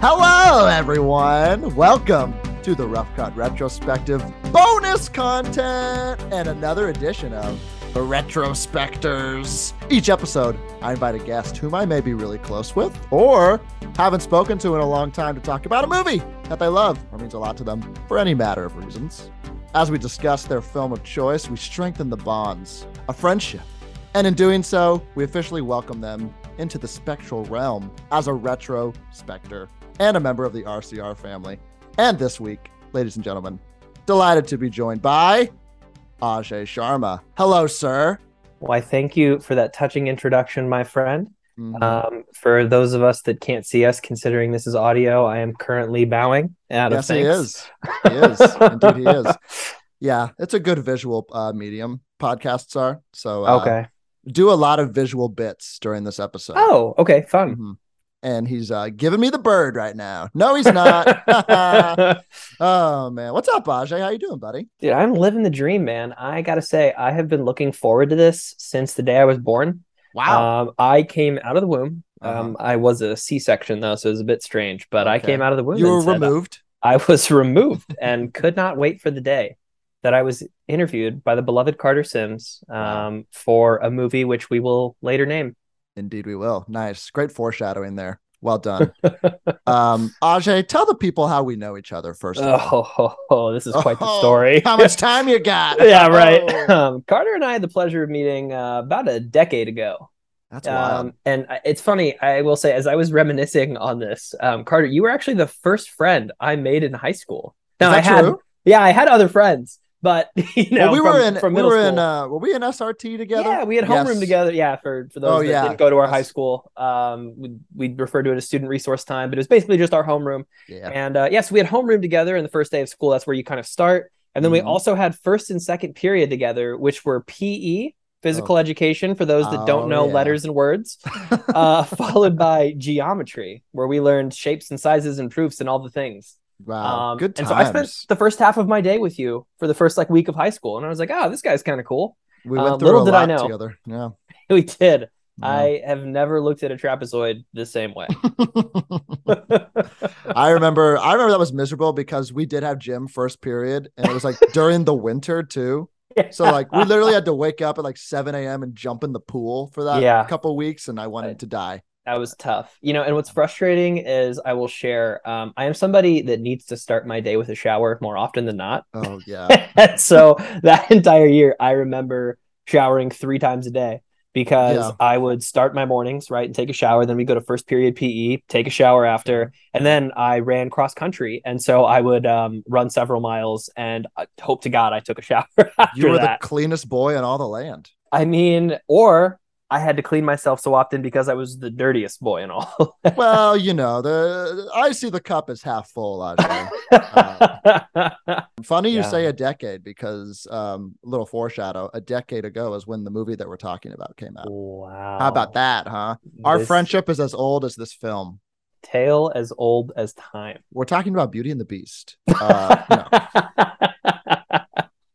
Hello, everyone. Welcome to the Rough Cut Retrospective bonus content and another edition of the Retrospectors. Each episode, I invite a guest whom I may be really close with or haven't spoken to in a long time to talk about a movie that they love or means a lot to them for any matter of reasons. As we discuss their film of choice, we strengthen the bonds of friendship. And in doing so, we officially welcome them into the spectral realm as a retro specter and a member of the RCR family. And this week, ladies and gentlemen, delighted to be joined by Ajay Sharma. Hello, sir. Why, thank you for that touching introduction, my friend. Mhm. Um, for those of us that can't see us, considering this is audio, I am currently bowing out yes, of he is. He is. Indeed, he is. Yeah, it's a good visual uh, medium. Podcasts are so. Uh, okay. Do a lot of visual bits during this episode. Oh, okay, fun. Mhm. And he's uh, giving me the bird right now. No, he's not. oh man, what's up, Ajay? How you doing, buddy? Dude, I'm living the dream, man. I gotta say, I have been looking forward to this since the day I was born. Um, I came out of the womb. Uh-huh. Um, I was a C-section though, so it was a bit strange. But I came out of the womb. you were said, removed. I was removed and could not wait for the day that I was interviewed by the beloved Carter Sims um, for a movie which we will later name. Indeed, we will. Nice, great foreshadowing there. Well done, um, Ajay. Tell the people how we know each other first. of all. Oh, ho, ho, this is quite the Oh, story. How much time you got? yeah, right. Oh, Um, Carter and I had the pleasure of meeting uh, about a decade ago. that's wild. Um, and it's funny, I will say, as I was reminiscing on this, um, Carter, you were actually the first friend I made in high school. Now, I had, true? yeah, I had other friends, but you know, well, we were from- in. from we were in. Uh, were we in SRT together? Yeah, we had homeroom Yes. together. Yeah, for for those Oh, that yeah. didn't go to our high school, um, we we refer to it as student resource time, but it was basically just our homeroom. Yeah. And uh, yes, we had homeroom together. And the first day of school, that's where you kind of start. And then we Mhm. also had first and second period together, which were PE, physical education, for those that Oh, don't know yeah. letters and words, uh, followed by geometry, where we learned shapes and sizes and proofs and all the things. Wow. Um, Good and so I spent the first half of my day with you for the first like week of high school, and I was like, oh, this guy's kind of cool. we uh, went through little a did I lot know. together. Yeah. We did. Yeah. I have never looked at a trapezoid the same way. I remember I remember that was miserable because we did have gym first period and it was like during the winter too. So like we literally had to wake up at like 7 a.m. and jump in the pool for that Yeah. couple weeks and I wanted to die. That was tough. You know, and what's frustrating is I will share. Um, I am somebody that needs to start my day with a shower more often than not. Oh yeah. And so that entire year, I remember showering three times a day because Yeah. I would start my mornings right and take a shower. Then we go to first period PE, take a shower after, and then I ran cross country, and so I would um, run several miles and uh, hope to God I took a shower after You were that. the cleanest boy in all the land. I mean, or I had to clean myself so often because I was the dirtiest boy in all. Well, you know, the I see the cup is half full, Ajay. Funny you Yeah. say a decade because um little foreshadow, a decade ago is when the movie that we're talking about came out. wow. How about that, huh? Our This friendship is as old as this film. tale as old as time. We're talking about Beauty and the Beast. Uh,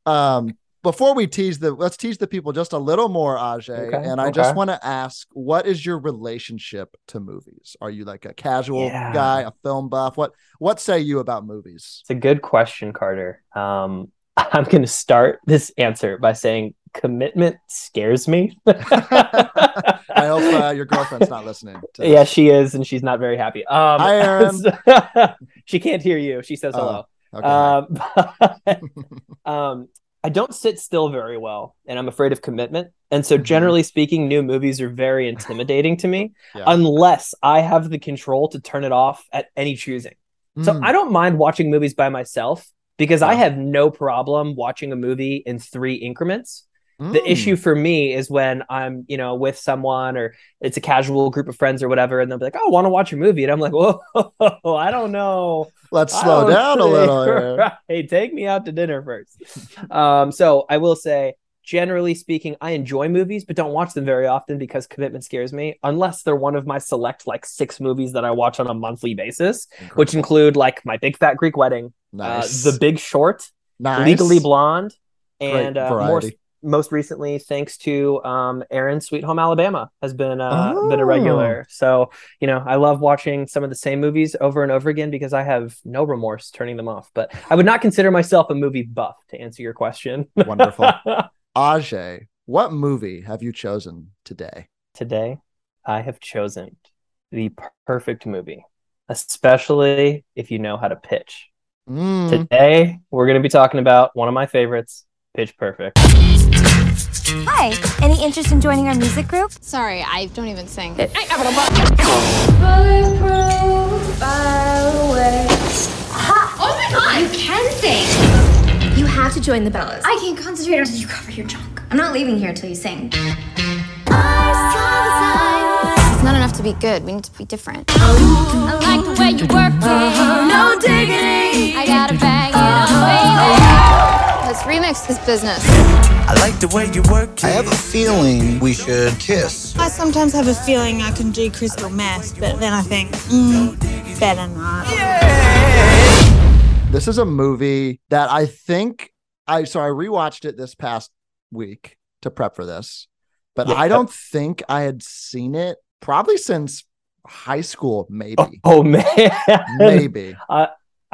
no. Um, before we tease the, let's tease the people just a little more, Ajay. Okay, and I just want to ask, what is your relationship to movies? Are you like a casual Yeah. guy, a film buff? What What say you about movies? It's a good question, Carter. Um, I'm going to start this answer by saying commitment scares me. I hope uh, your girlfriend's not listening. To yeah, she is, and she's not very happy. Um, Hi, Erin. she can't hear you. She says hello. Okay. Um, but, um, I don't sit still very well, and I'm afraid of commitment. And so, Mhm. generally speaking, new movies are very intimidating to me, Yeah. unless I have the control to turn it off at any choosing. So Mm, I don't mind watching movies by myself because I have no problem watching a movie in three increments. The mm. issue for me is when I'm, you know, with someone or it's a casual group of friends or whatever, and they'll be like, "Oh, I want to watch a movie?" And I'm like, "Whoa, I don't know. Let's slow down a little. here. Right, take me out to dinner first. um, so I will say, generally speaking, I enjoy movies, but don't watch them very often because commitment scares me. Unless they're one of my select like six movies that I watch on a monthly basis, which include like My Big Fat Greek Wedding, nice. uh, The Big Short, nice. Legally Blonde, and uh, more. Most recently thanks to um, Erin Sweet Home Alabama has been uh, been a regular. So you know, I love watching some of the same movies over and over again because I have no remorse turning them off. But I would not consider myself a movie buff to answer your question. Wonderful. Ajay, what movie have you chosen today? Today, I have chosen the perfect movie, especially if you know how to pitch. Mm. Today, we're going to be talking about one of my favorites, Pitch Perfect. Hi, any interest in joining our music group? Sorry, I don't even sing. Oh my god! You can sing! You have to join the Bellas. I can't concentrate until you cover your junk. I'm not leaving here until you sing. It's not enough to be good. We need to be different. Oh. I like the way you work it. Uh-huh. No diggity. I gotta bang it up, uh-huh. baby. This remix is business. I like the way you work I have a feeling we should kiss. I sometimes have a feeling I can do crystal meth, but then I think, mm, better not. This is a movie that I think I so I rewatched it this past week to prep for this, but Yeah. I don't think I had seen it probably since high school, maybe. Oh, oh, man. Maybe.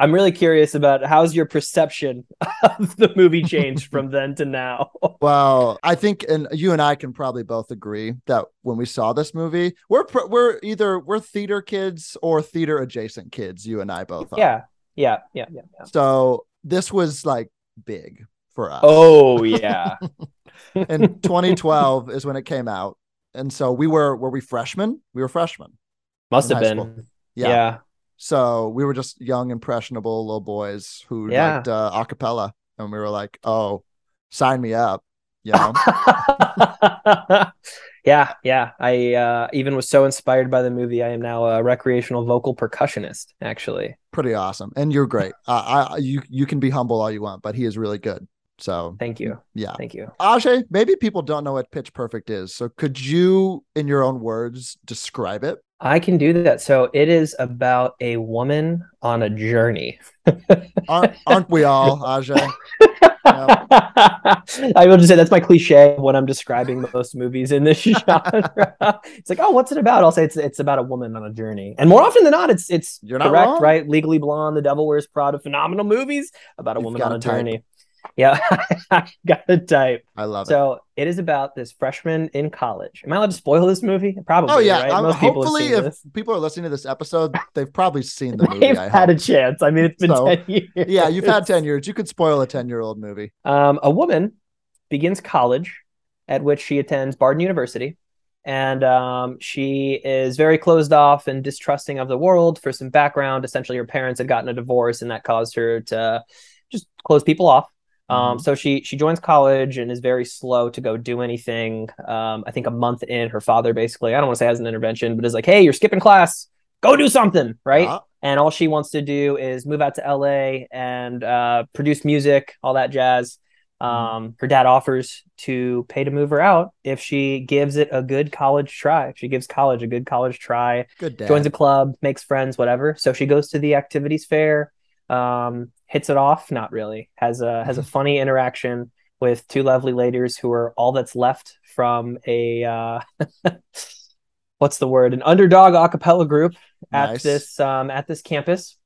I'm really curious about how's your perception of the movie changed from then to now. Well, I think, and you and I can probably both agree that when we saw this movie, we're we're either we're theater kids or theater adjacent kids. You and I both. Are. yeah, yeah, yeah, yeah. yeah. So this was like big for us. Oh yeah. and 2012 is when it came out, and so we were were we freshmen? We were freshmen. Must have been. school. Yeah. Yeah. So we were just young, impressionable little boys who Yeah. liked uh, acapella, and we were like, "Oh, sign me up!" You know. yeah, yeah. I uh, even was so inspired by the movie. I am now a recreational vocal percussionist. Actually, pretty awesome and you're great uh, i you you can be humble all you want but he is really good so thank you, yeah thank you. Ajay, maybe people don't know what pitch perfect is so could you in your own words describe it I can do that. So it is about a woman on a journey. aren't, aren't we all Ajay? I will just say that's my cliche when I'm describing most movies in this genre. it's like, oh, what's it about? I'll say it's it's about a woman on a journey, and more often than not, it's it's You're not correct, right? Legally Blonde, The Devil Wears Prada, phenomenal movies about a You've woman on a a type. journey. Yeah, I got a type. i love it So it is about this freshman in college. Am I allowed to spoil this movie? Probably. oh yeah right? Most people hopefully seen if this. people are listening to this episode they've probably seen the movie They've I had a chance. I mean, it's been So, ten years. yeah you've had 10 years you could spoil a 10 year old movie Um, a woman begins college, at which she attends Barden University, and um, she is very closed off and distrusting of the world. For some background, essentially, her parents had gotten a divorce, and that caused her to just close people off. Um, so she she joins college and is very slow to go do anything. Um, I think a month in, her father basically, I don't want to say has an intervention, but is like, "Hey, you're skipping class. Go do something, right?" Yeah. and all she wants to do is move out to LA and uh, produce music, all that jazz. Um, her dad offers to pay to move her out if she gives it a good college try. If she gives college a good college try, good dad. joins a club, makes friends, whatever. So she goes to the activities fair, um, hits it off. Not really. Has a has a funny interaction with two lovely ladies who are all that's left from a uh, what's the word? An underdog a cappella group at Nice. this um, at this campus.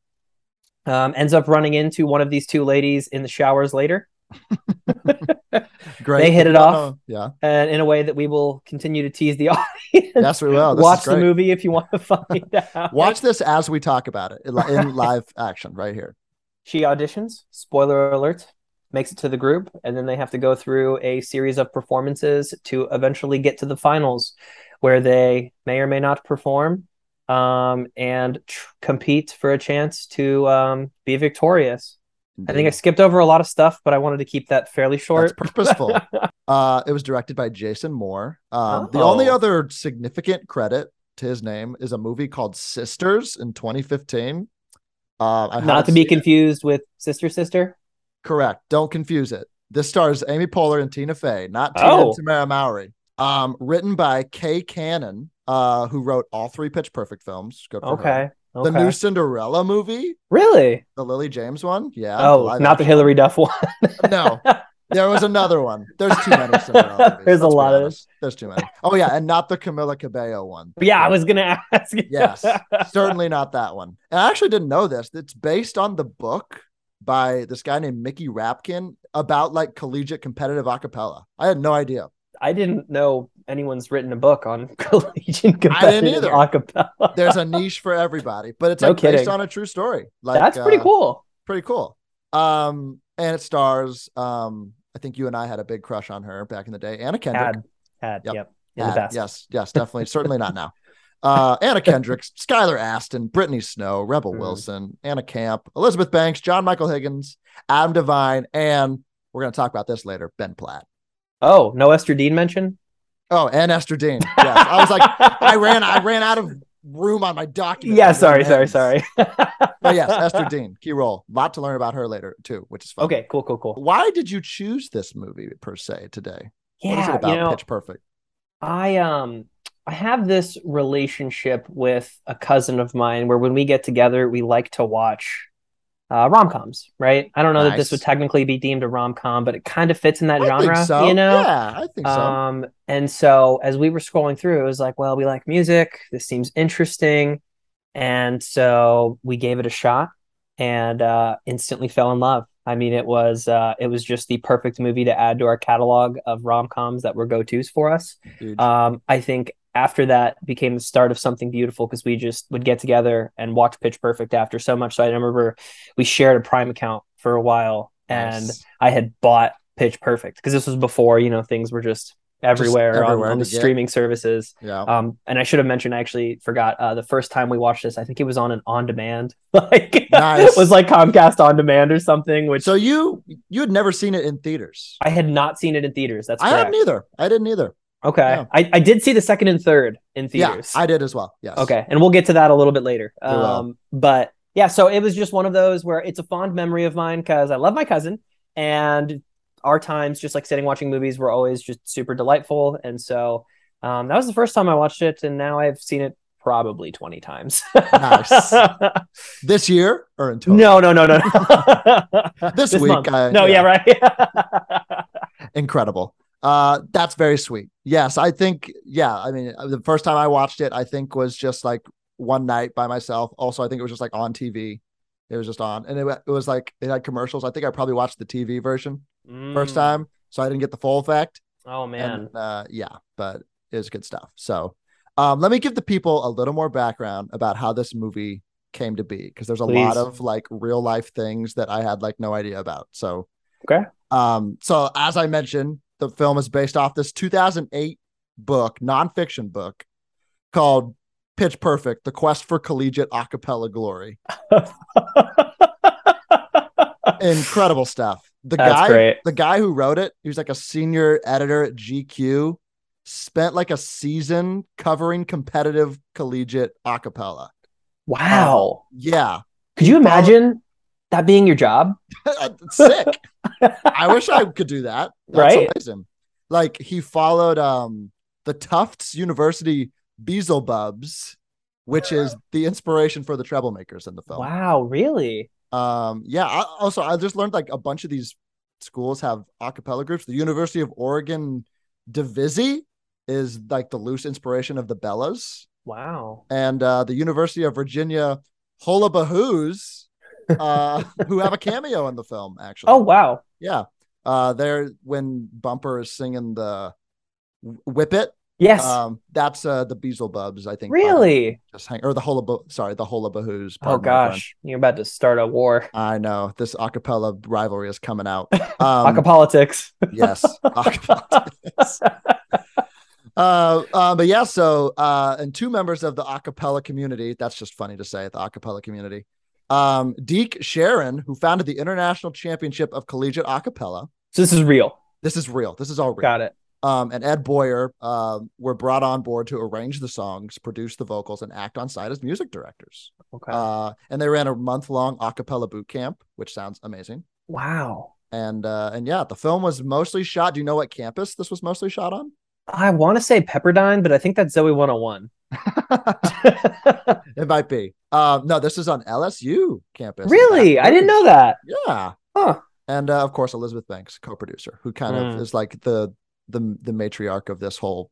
Um, ends up running into one of these two ladies in the showers later, great they hit it off. know- yeah and in a way that we will continue to tease the audience. yes we will This Watch the movie if you want to find out. watch this as we talk about it in li- in live action right here She auditions, spoiler alert, makes it to the group, and then they have to go through a series of performances to eventually get to the finals where they may or may not perform um, and tr- compete for a chance to um, be victorious. I think I skipped over a lot of stuff, but I wanted to keep that fairly short. That's purposeful. uh, it was directed by Jason Moore. Um, The only Oh. other significant credit to his name is a movie called Sisters in 2015. Uh, not to be seen it. confused with Sister Sister. Correct. Don't confuse it. This stars Amy Poehler and Tina Fey, not Tina Oh. and Tamera Mowry. Um, written by Kay Cannon, uh, who wrote all three Pitch Perfect films. Good for her. Okay. The new Cinderella movie, really? the Lily James one. Yeah. oh, not the. Hilary Duff one. No, There was another one. There's too many Cinderella movies. There's a lot of-. There's too many. Oh yeah, and not the Camila Cabello one. yeah, I was gonna ask. Yes, certainly not that one. And I actually didn't know this. It's based on the book by this guy named Mickey Rapkin about like collegiate competitive acapella. I had no idea. I didn't know anyone's written a book on collegiate I didn't competitive either. acapella. There's a niche for everybody, but it's No like based on a true story. Like That's pretty uh, cool. Pretty cool. Um, and it stars. Um, I think you and I had a big crush on her back in the day. Anna Kendrick. Had, had, Yep. yep, in Had, the past. Yes, yes, definitely. Certainly not now. Uh, Anna Kendrick, Skylar Astin, Brittany Snow, Rebel Mm. Wilson, Anna Camp, Elizabeth Banks, John Michael Higgins, Adam Devine, and we're going to talk about this later, Ben Platt. Oh, no Ester Dean mention? Oh, and Ester Dean. Yes, I was like, I ran, I ran out of room on my document. Yeah, for sorry, sorry, sorry. But yes, Ester Dean, key role. lot to learn about her later too, which is fun. Okay, cool, cool, cool. Why did you choose this movie per se today? what is it Yeah, about you know, Pitch Perfect? I um I have this relationship with a cousin of mine where when we get together, we like to watch uh, rom coms, right? I don't know that this would technically be deemed a rom com, but it kind of fits in that I genre, so. you know? Yeah, I think so. Um, and so as we were scrolling through, it was like, well, we like music. This seems interesting. And so we gave it a shot and uh, instantly fell in love. I mean, it was uh, it was just the perfect movie to add to our catalog of rom coms that were go tos for us. Um, I think after that became the start of something beautiful because we just would get together and watch Pitch Perfect after so much. So I remember we shared a Prime account for a while, and Nice. I had bought Pitch Perfect because this was before you know things were just everywhere, everywhere on, on the get. streaming services. yeah. Um, and I should have mentioned, I actually forgot uh, the first time we watched this. I think it was on an on demand, like Nice. it was like Comcast on demand or something. Which so you you had never seen it in theaters. I had not seen it in theaters. That's I correct. hadn't either. I didn't either. Okay, Yeah. I, I did see the second and third in theaters. Yeah, I did as well. Yes. Okay, and we'll get to that a little bit later. Um, but yeah, so it was just one of those where it's a fond memory of mine because I love my cousin, and our times just like sitting watching movies were always just super delightful. And so um, that was the first time I watched it, and now I've seen it probably twenty times. Nice. This year or in total? no, no, no, no, no. This week. I- no, yeah. yeah, right. Incredible. Uh, that's very sweet. Yes, I think. Yeah, I mean, the first time I watched it, I think was just like one night by myself. Also, I think it was just like on TV. It was just on, and it, it was like it had commercials. I think I probably watched the TV version first Mm. time, so I didn't get the full effect. Oh man. And uh, yeah, but it was good stuff. So um, let me give the people a little more background about how this movie came to be because there's a lot of like real life things that I had like no idea about. So Okay. Um, so as I mentioned, the film is based off this 2008 book, nonfiction book called Pitch Perfect: The Quest for Collegiate Acapella Glory. Incredible stuff. The That's guy, great. the guy who wrote it, he was like a senior editor at GQ, spent like a season covering competitive collegiate acapella. wow. Yeah, Could you imagine that being your job? sick. I wish I could do that. That's Right? amazing. Like he followed um the Tufts University Beelzebubs, which is the inspiration for the Treblemakers in the film. Wow, really? Um, yeah. I, also, I just learned like a bunch of these schools have a cappella groups. The University of Oregon Divisi is like the loose inspiration of the Bellas, Wow. and uh, the University of Virginia Hullabahoos, uh, who have a cameo in the film. Actually, Oh wow. yeah. Uh, there when Bumper is singing the Whip It. Yes. Um, that's uh the Beelzebubs, I think. really? Just hang or the Hullab sorry, the Hullabahoos. Oh pardon my French. gosh, you're about to start a war. I know this acapella rivalry is coming out. Um, Acapolitics. yes, acapella. uh, uh, but yeah, so uh, and two members of the acapella community. That's just funny to say the acapella community. Um, Deke Sharon, who founded the International Championship of Collegiate Acapella. So this is real. This is real. This is all real. Got it. Um, and Ed Boyer um, were brought on board to arrange the songs, produce the vocals, and act on site as music directors. Okay. Uh, and they ran a month long acapella boot camp, which sounds amazing. wow. And uh, and yeah, the film was mostly shot. Do you know what campus this was mostly shot on? I want to say Pepperdine, but I think that's Zoey 101. it might be. Um, no, this is on LSU campus. really? I didn't know that. Yeah. Huh. and uh, of course Elizabeth Banks, co-producer, who kind Mm. of is like the the the matriarch of this whole,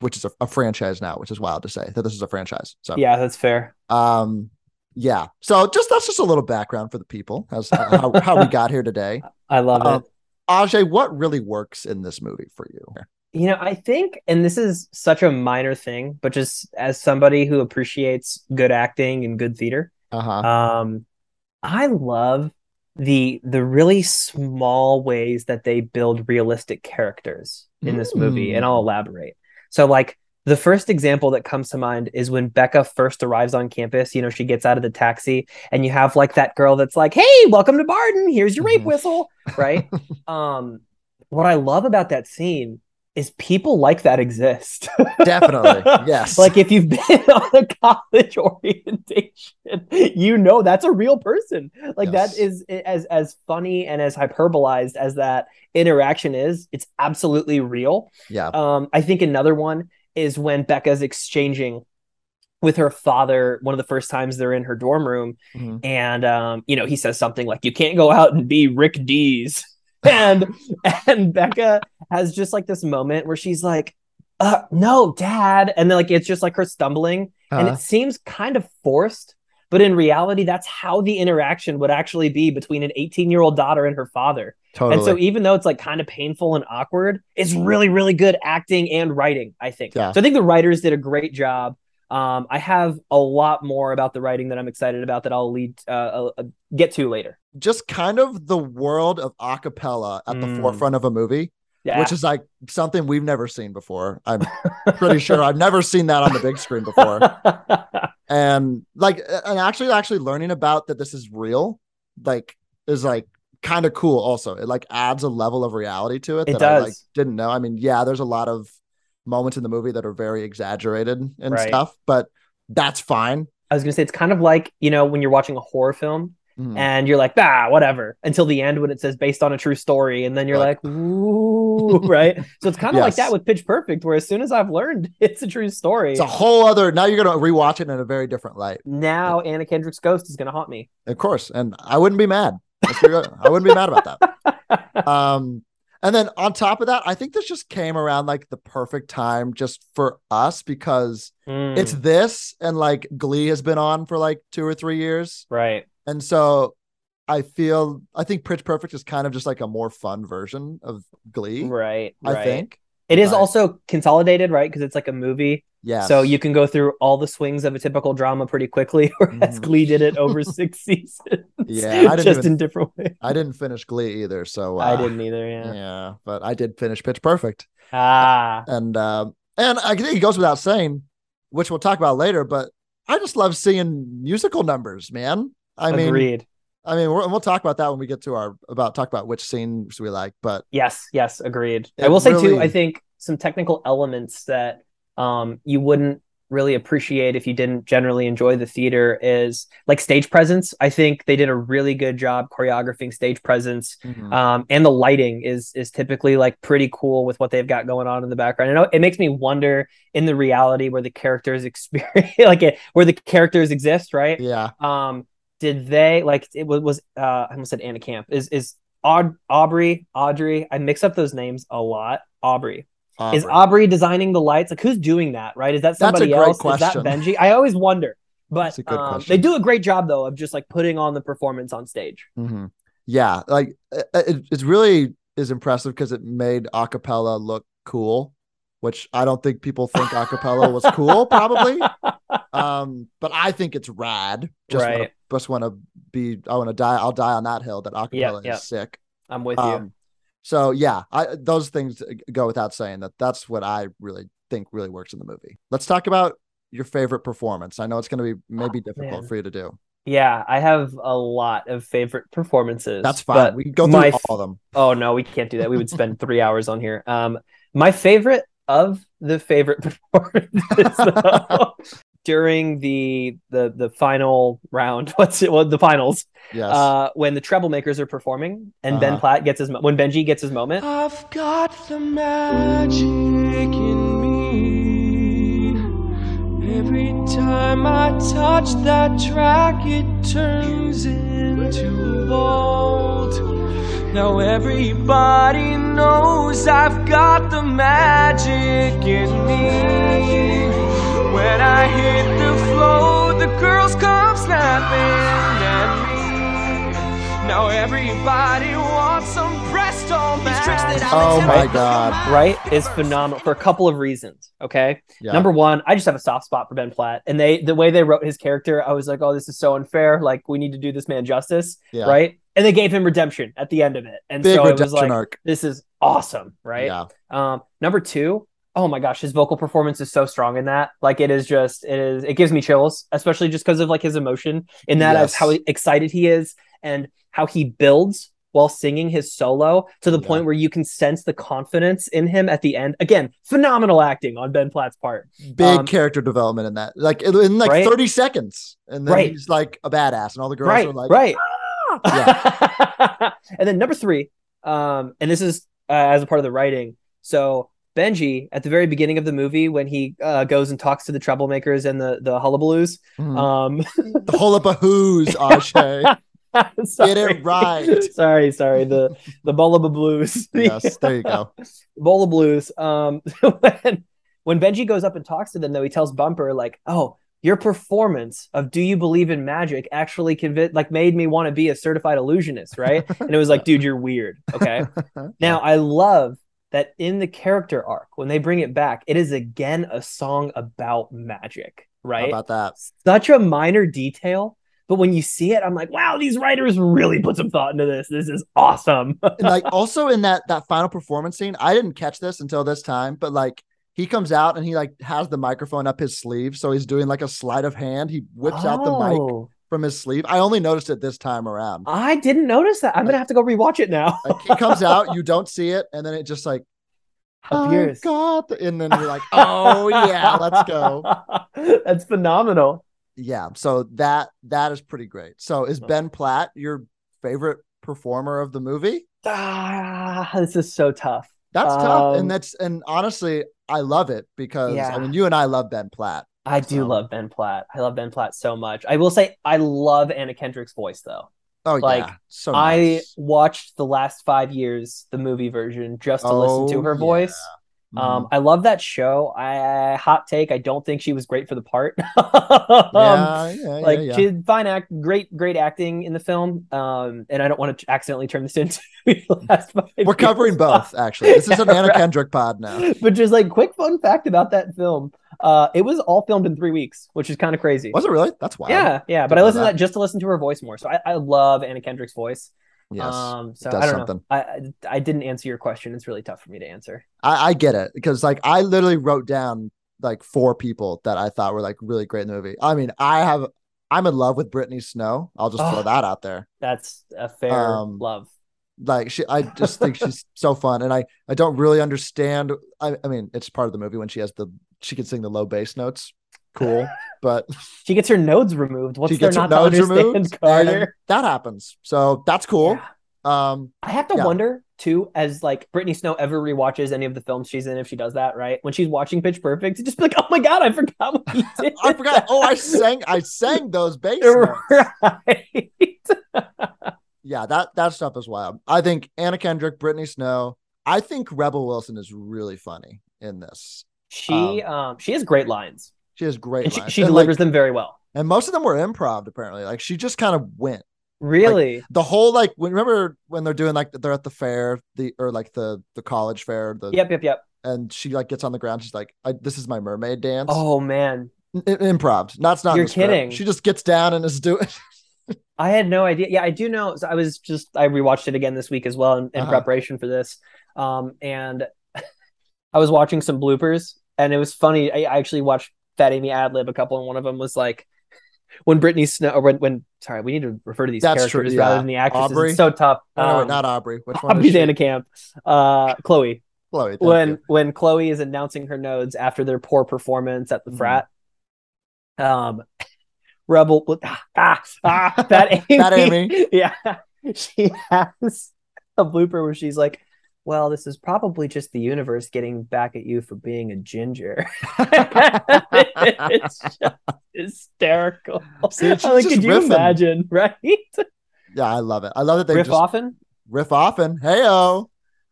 which is a, a franchise now, which is wild to say that this is a franchise. So Yeah, that's fair. um, yeah. So just that's just a little background for the people as how, how we got here today. I love Um, it. Ajay, what really works in this movie for you? You know, I think, and this is such a minor thing, but just as somebody who appreciates good acting and good theater, Uh huh. um, I love the the really small ways that they build realistic characters in this movie, and I'll elaborate. So, like the first example that comes to mind is when Beca first arrives on campus. You know, she gets out of the taxi, and you have like that girl that's like, "Hey, welcome to Barden. Here's your rape Mhm. whistle." Right? um, what I love about that scene is people like that exist. Definitely. Yes. like if you've been on a college orientation, you know that's a real person. Like Yes. that is as as funny and as hyperbolized as that interaction is, it's absolutely real. yeah. Um, I think another one is when Beca's exchanging with her father one of the first times they're in her dorm room Mhm. and um, you know he says something like you can't go out and be rick d's and and beca has just like this moment where she's like uh no dad and then like it's just like her stumbling and Uh, it seems kind of forced but in reality that's how the interaction would actually be between an 18 year old daughter and her father totally. and so even though it's like kind of painful and awkward, it's really, really good acting and writing, I think. Yeah. So I think the writers did a great job. Um, I have a lot more about the writing that I'm excited about that I'll lead uh, uh, uh, get to later. just kind of the world of acapella at the Mm. forefront of a movie, Yeah. which is like something we've never seen before. I'm pretty sure I've never seen that on the big screen before. and like and actually actually learning about that this is real like is like kind of cool also it like adds a level of reality to it It that i like does. didn't know i mean yeah there's a lot of moments in the movie that are very exaggerated and Right. stuff but that's fine I was gonna say it's kind of like you know when you're watching a horror film Mhm. and you're like bah whatever until the end when it says based on a true story and then you're Right. like ooh right so it's kind of like that with Pitch Perfect where as soon as I've learned it's a true story it's a whole other now you're gonna rewatch it in a very different light now Anna Kendrick's ghost is gonna haunt me of course and i wouldn't be mad Let's be real. i wouldn't be mad about that um and then on top of that i think this just came around like the perfect time just for us because Mm, it's this and like glee has been on for like two or three years. Right. And so i feel i think pitch perfect is kind of just like a more fun version of glee right i right. think It is Right. also consolidated, right? Because it's like a movie. yeah So you can go through all the swings of a typical drama pretty quickly, whereas Mhm. Glee did it over six seasons. Yeah, I didn't just even- in different ways. i didn't finish glee either so uh, I didn't either, yeah. yeah but i did finish pitch perfect Ah, and um and i think it goes without saying which we'll talk about later but i just love seeing musical numbers man i mean agreed. I mean we'll talk about that when we get to our about talk about which scenes we like but Yes, yes, agreed. I will say too, I think some technical elements that um you wouldn't really appreciate if you didn't generally enjoy the theater is like stage presence. I think they did a really good job choreographing stage presence. Mhm. um, and the lighting is is typically like pretty cool with what they've got going on in the background. And it makes me wonder in the reality where the characters experience, like it, where the characters exist, right? yeah Um, did they like it was, was uh, I almost said Anna Camp is is Aud- Aubrey Audrey? I mix up those names a lot. Aubrey. Is Aubrey. Aubrey designing the lights? Like who's doing that? Right? Is that somebody else? question. Is that Benji? I always wonder. But That's a good um, they do a great job though of just like putting on the performance on stage. hmm Yeah, like it, it really is impressive because it made acapella look cool, which I don't think people think acapella was cool, probably. Um, but I think it's rad. Just Right. Just want to be. I want to die. I'll die on that hill. That acapella yeah. is sick. I'm with you. Um, so yeah, I those things go without saying that that's what I really think really works in the movie. Let's talk about your favorite performance. I know it's going to be maybe difficult man. for you to do. Yeah, I have a lot of favorite performances. That's fine. but We can go through my all of them. Oh no, we can't do that. We would spend three hours on here. Um, my favorite of the favorite performances during the the the final round. What's it? Well, the finals. Yes. Uh, when the Treblemakers are performing and Ben Uh-huh. Platt gets his when Benji gets his moment. I've got the magic in me. Every time I touch that track, it turns into gold. Now everybody knows I've got the magic in me. When I hit the floor, the girls come snapping at me. Now everybody wants some presto magic. Oh my god. right is phenomenal for a couple of reasons okay Yeah. number one i just have a soft spot for ben platt and they the way they wrote his character i was like oh this is so unfair like we need to do this man justice Yeah. right and they gave him redemption at the end of it and Big so it was like arc. this is awesome right Yeah. um number two oh my gosh his vocal performance is so strong in that like it is just it is it gives me chills especially just because of like his emotion in that Yes. as how excited he is and how he builds while singing his solo to the Yeah. point where you can sense the confidence in him at the end again phenomenal acting on ben platt's part Big Um, character development in that. Like in like Right? 30 seconds. And then Right. he's like a badass. And all the girls right are like, right Yeah. and then number three um and this is uh, as a part of the writing so benji at the very beginning of the movie when he uh, goes and talks to the troublemakers and the the hullabaloos mhm. um the whole up a who's, Ashay. Get it right. sorry sorry the the Bullaba blues yes, there you go. Bola Blues. Um, when when Benji goes up and talks to them, though, he tells Bumper like, "Oh, your performance of Do You Believe in Magic actually convinced, like, made me want to be a certified illusionist, right?" and it was like, "Dude, you're weird." Okay. now I love that in the character arc when they bring it back, it is again a song about magic, How right? about that? Such a minor detail. But when you see it, I'm like, wow, these writers really put some thought into this. This is awesome. and like also in that that final performance scene, I didn't catch this until this time, but like he comes out and he like has the microphone up his sleeve, so he's doing like a sleight of hand. He whips out the mic Oh. From his sleeve. I only noticed it this time around. I didn't notice that. I'm gonna have to go rewatch it now. Like he comes out, you don't see it, and then it just like Appears. "I got and then you're like, oh yeah, let's go. That's phenomenal. Yeah, so that that is pretty great. So is Ben Platt your favorite performer of the movie? Ah, this is so tough. That's tough, Um, and that's and honestly, I love it because Yeah. I mean, you and I love Ben Platt. I do So- love Ben Platt. I love Ben Platt so much. I will say I love Anna Kendrick's voice though. Oh Like, yeah, so I watched the last five years the movie version just to listen to Oh, her yeah. voice. Um, I love that show. I hot take. I don't think she was great for the part. Um, yeah, yeah, yeah, like yeah. she did fine act great great acting in the film um and i don't want to accidentally turn this into the last five We're covering both actually. This is an Anna right. Kendrick pod now. but just like quick fun fact about that film uh it was all filmed in three weeks which is kind of crazy Was it really? That's wild. yeah yeah but i know listened to that. that just to listen to her voice more so i, I love anna kendrick's voice Yes. um so i don't something. I, I i didn't answer your question it's really tough for me to answer I, I get it because like I literally wrote down like four people that I thought were like really great in the movie. I mean, I have I'm in love with Brittany Snow. I'll just throw Oh. that out there. that's a fair Um, love Like she, I just think she's so fun, and I I don't really understand. I I mean, it's part of the movie when she has the she can sing the low bass notes. Cool, but she gets her nodes removed what's she there gets her not to nodes understand removed, carter that happens. So that's cool. Yeah. Um, I have to Yeah. wonder too, as like Brittany Snow ever rewatches any of the films she's in, if she does that, right? When she's watching Pitch Perfect, to just be like, "Oh my god, I forgot what he did." I forgot. Oh, I sang I sang those bass notes. right. yeah, that that stuff is wild. I think Anna Kendrick, Brittany Snow. I think Rebel Wilson is really funny in this. She um she has great lines. She has great And she, lines. she and, delivers like- them very well. and most of them were improv. Apparently, like she just kind of went. Really? The whole like when remember when they're doing like they're at the fair, the or like the the college fair, the yep, yep, yep. and she like gets on the ground. She's like, I, "This is my mermaid dance." Oh man. I- improv. That's not. in You're kidding. She just gets down and is doing. I had no idea. Yeah, I do know. So I was just I rewatched it again this week as well in, in Uh-huh. preparation for this. Um, and I was watching some bloopers, and it was funny. I, I actually watched Fat Amy ad lib a couple, and one of them was like when Brittany Snow or when when sorry, we need to refer to these That's true, characters yeah. rather than the actresses. Aubrey? It's so tough. Oh, no, Um, not Aubrey. Which one? Aubrey? Vandekamp, uh, Chloe. Chloe. when you. when Chloe is announcing her nodes after their poor performance at the Mhm. frat. Um, Rebel, ah, ah, ah that Amy, That Amy. yeah, she has a blooper where she's like, "Well, this is probably just the universe getting back at you for being a ginger." it's just hysterical. See, I'm like, could you imagine, right? Yeah, I love it. I love that they Riff just often. riff off and heyo.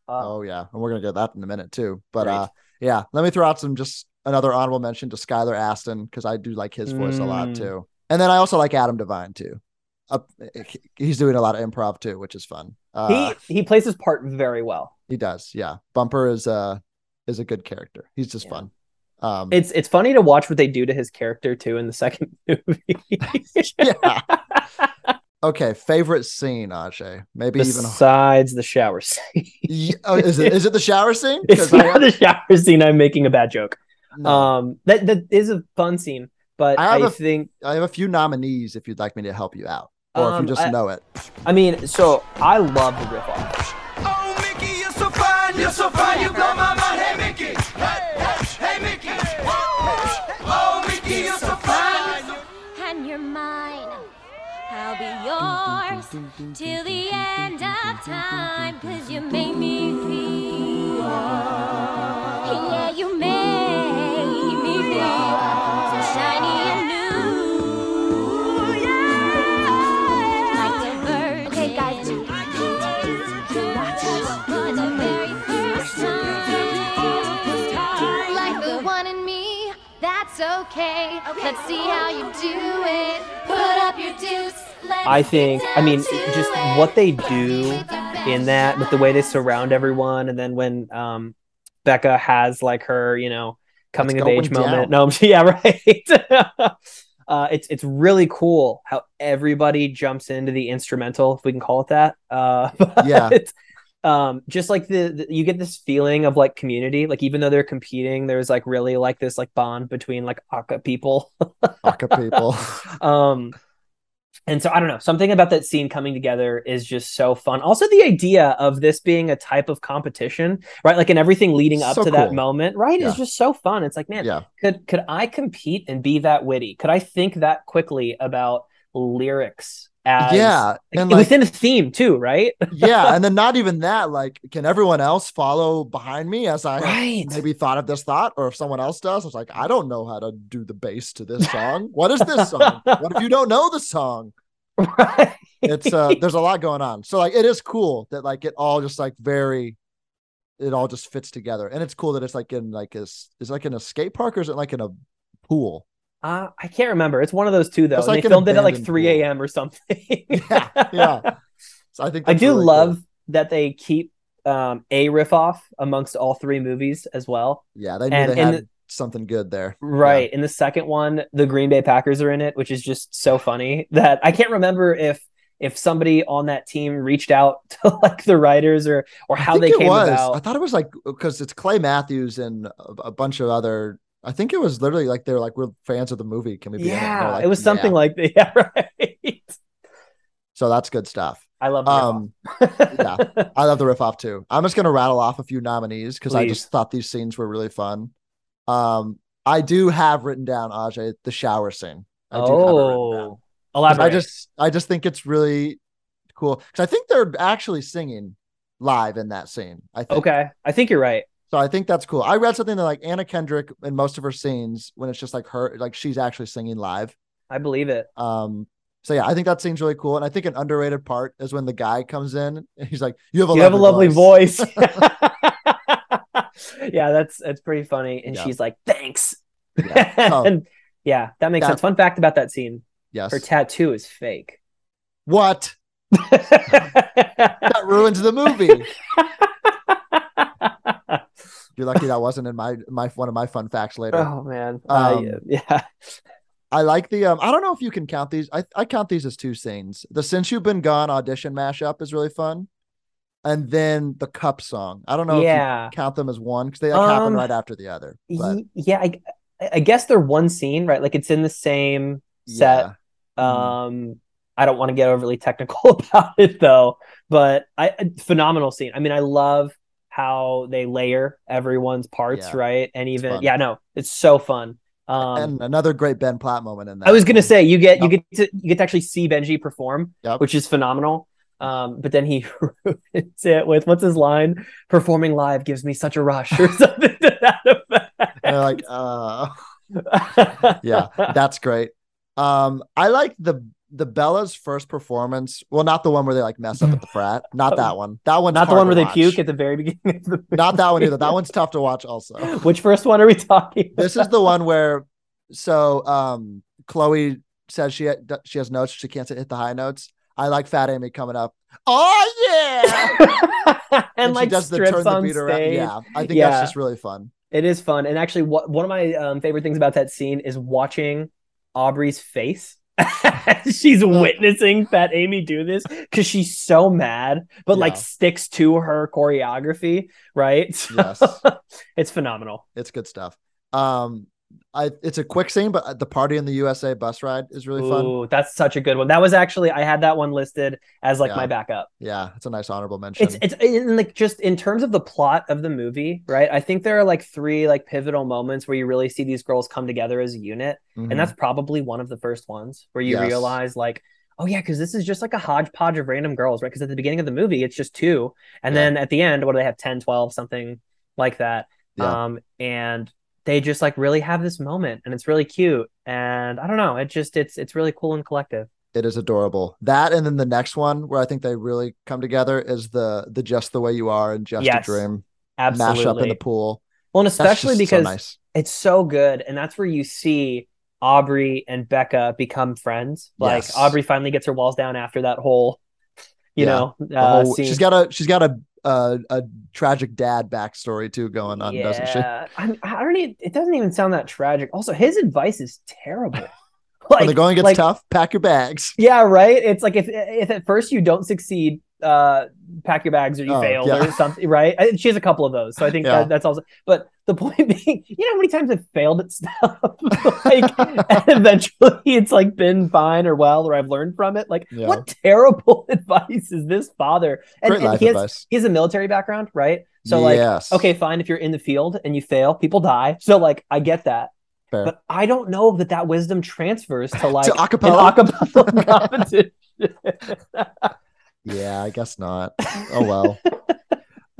Uh, Oh yeah, and we're gonna get that in a minute too. But uh, yeah, let me throw out some just another honorable mention to Skylar Astin because I do like his voice a lot Mm. too, and then I also like Adam Devine too. Uh, he's doing a lot of improv too, which is fun. Uh, he he plays his part very well. he does, yeah. Bumper is uh is a good character. He's just Yeah. fun. Um, It's it's funny to watch what they do to his character too in the second movie. yeah. okay, favorite scene, Ajay. Maybe even. Besides the shower scene. Yeah, oh, is it is it the shower scene? it's not the shower scene. I'm making a bad joke. no. Um, that that is a fun scene, but I I, have a- think I have a few nominees if you'd like me to help you out, or if Um, you just I- know it. I mean, so I love the riff off. Oh, Mickey, you're so fine, you're so fine, you blow my mind. Hey, Mickey. Hey, hey, hey, Mickey. Oh, Mickey, you're so fine. And you're mine. I'll be yours till the end of time. Cause you make me feel. Yeah, you make okay. Let's see how you do it. Put up your deuce. I think, I mean, just it. what they do in that with the way they surround everyone, and then when um Beca has like her, you know, coming It's of age going moment. No, yeah, right. uh, it's it's really cool how everybody jumps into the instrumental, if we can call it that. Uh, Yeah. Um, just like the, the you get this feeling of like community, like even though they're competing, there's like really like this like bond between like Aca people. Aca people. um and so i don't know something about that scene coming together is just so fun also the idea of this being a type of competition right like and everything leading up So to that moment right Yeah. is just so fun it's like man yeah, could could i compete and be that witty could i think that quickly about lyrics as yeah, and like within a theme too right yeah, and then not even that. Like, can everyone else follow behind me as I right maybe thought of this thought, or if someone else does? I was like, I don't know how to do the bass to this song. What is this song? What if you don't know the song? right It's uh, there's a lot going on. So like, it is cool that like it all just like very. It all just fits together, and it's cool that it's like in like is it like in a skate park or is it like in a pool? Uh, i can't remember it's one of those two though like they filmed it at like 3 a.m or something Yeah, yeah. So I think I do really love cool. that they keep um, a riff off amongst all three movies as well. Yeah, they knew and they had the- something good there. Right. In the second one, the Green Bay Packers are in it, which is just so funny that I can't remember if if somebody on that team reached out to like the writers or or how they came was. about. I thought it was like because it's Clay Matthews and a, a bunch of other. I think it was literally like they're like we're fans of the movie. Can we be? Yeah, like, it was something "Yeah." like that. Yeah, right. So that's good stuff. I love the Um, yeah, I love the riff off too. I'm just gonna rattle off a few nominees because I just thought these scenes were really fun. Um, I do have written down Ajay the shower scene. I do have down. oh, elaborate. I just I just think it's really cool because I think they're actually singing live in that scene. I think. okay. I think you're right. So I think that's cool. I read something that like Anna Kendrick in most of her scenes when it's just like her like she's actually singing live. I believe it. Um so yeah, I think that scene's really cool. And I think an underrated part is when the guy comes in and he's like, You have a you have a lovely voice. voice. yeah, that's that's pretty funny. And Yeah. she's like, "Thanks." Yeah. Oh. and yeah, that makes That- sense. Fun fact about that scene: Yes. her tattoo is fake. what? That ruins the movie. You're lucky that wasn't in my my one of my fun facts later. oh man, uh, Um, yeah, I like the um I don't know if you can count these. I, I count these as two scenes. The Since You've Been Gone audition mashup is really fun. And then the cup song. I don't know if yeah, you count them as one because they like happen Um, right after the other. But yeah. I, I guess they're one scene, right? Like it's in the same set. yeah. Um, I don't want to get overly technical about it though, but I phenomenal scene. I mean, I love how they layer everyone's parts, Yeah. right? And even yeah, no, it's so fun. Um, and another great Ben Platt moment in that. I was gonna say you get you get to you get to actually see Benji perform, Yep. which is phenomenal. Um, but then he ruins it with what's his line? Performing live gives me such a rush, or something to that effect. And they're like, uh yeah, that's great. Um, I like the the Bella's first performance. Well, not the one where they like mess up at the frat. Not that one. That one, Not the one where to they puke at the very beginning of the movie. Not that one either. That one's tough to watch. Also, Which first one are we talking? this is the one where so um Chloe says she she has notes. She can't hit the high notes. I like Fat Amy coming up. Oh yeah, and, she like does the turn the beat around. Yeah, I think Yeah. that's just really fun. It is fun. And actually, what one of my um, favorite things about that scene is watching Aubrey's face. she's witnessing Fat Amy do this because she's so mad, but like sticks to her choreography, right? Yes. it's phenomenal. It's good stuff. Um, I it's a quick scene, but the party in the USA bus ride is really fun. Ooh, that's such a good one. That was actually I had that one listed as like Yeah. my backup. Yeah, it's a nice honorable mention. It's it's in like just in terms of the plot of the movie, right? I think there are like three like pivotal moments where you really see these girls come together as a unit. Mhm. and that's probably one of the first ones where you Yes. realize like oh yeah because this is just like a hodgepodge of random girls right because at the beginning of the movie it's just two and Yeah. then at the end what do they have 10 12 something like that Yeah. um and they just like really have this moment and it's really cute and i don't know it just it's it's really cool and collective it is adorable. That and then the next one where I think they really come together is the the just the way you are and just Yes, a dream absolutely mash up in the pool. well and especially just so because nice. it's so good and that's where you see aubrey and beca become friends like Yes. aubrey finally gets her walls down after that whole you Yeah. know uh, whole- scene. she's got a she's got a a, a tragic dad backstory too going on, doesn't she? Yeah, I, I don't even. It doesn't even sound that tragic. Also, his advice is terrible. when the going gets like, tough, pack your bags. Yeah, right. It's like if if at first you don't succeed, uh, pack your bags or you Oh, failed yeah. or something, right? I- She has a couple of those, so I think Yeah. that, that's also. But the point being, you know how many times I've failed at stuff, like, and eventually it's like been fine or well, or I've learned from it. Like, Yeah. what terrible advice is this father? And, Great and he has, he has a military background, right? So like, yes. okay, fine. If you're in the field and you fail, people die. So like, I get that. Fair. But I don't know that that wisdom transfers to like to acapella. acapella competition. Yeah, I guess not. Oh well.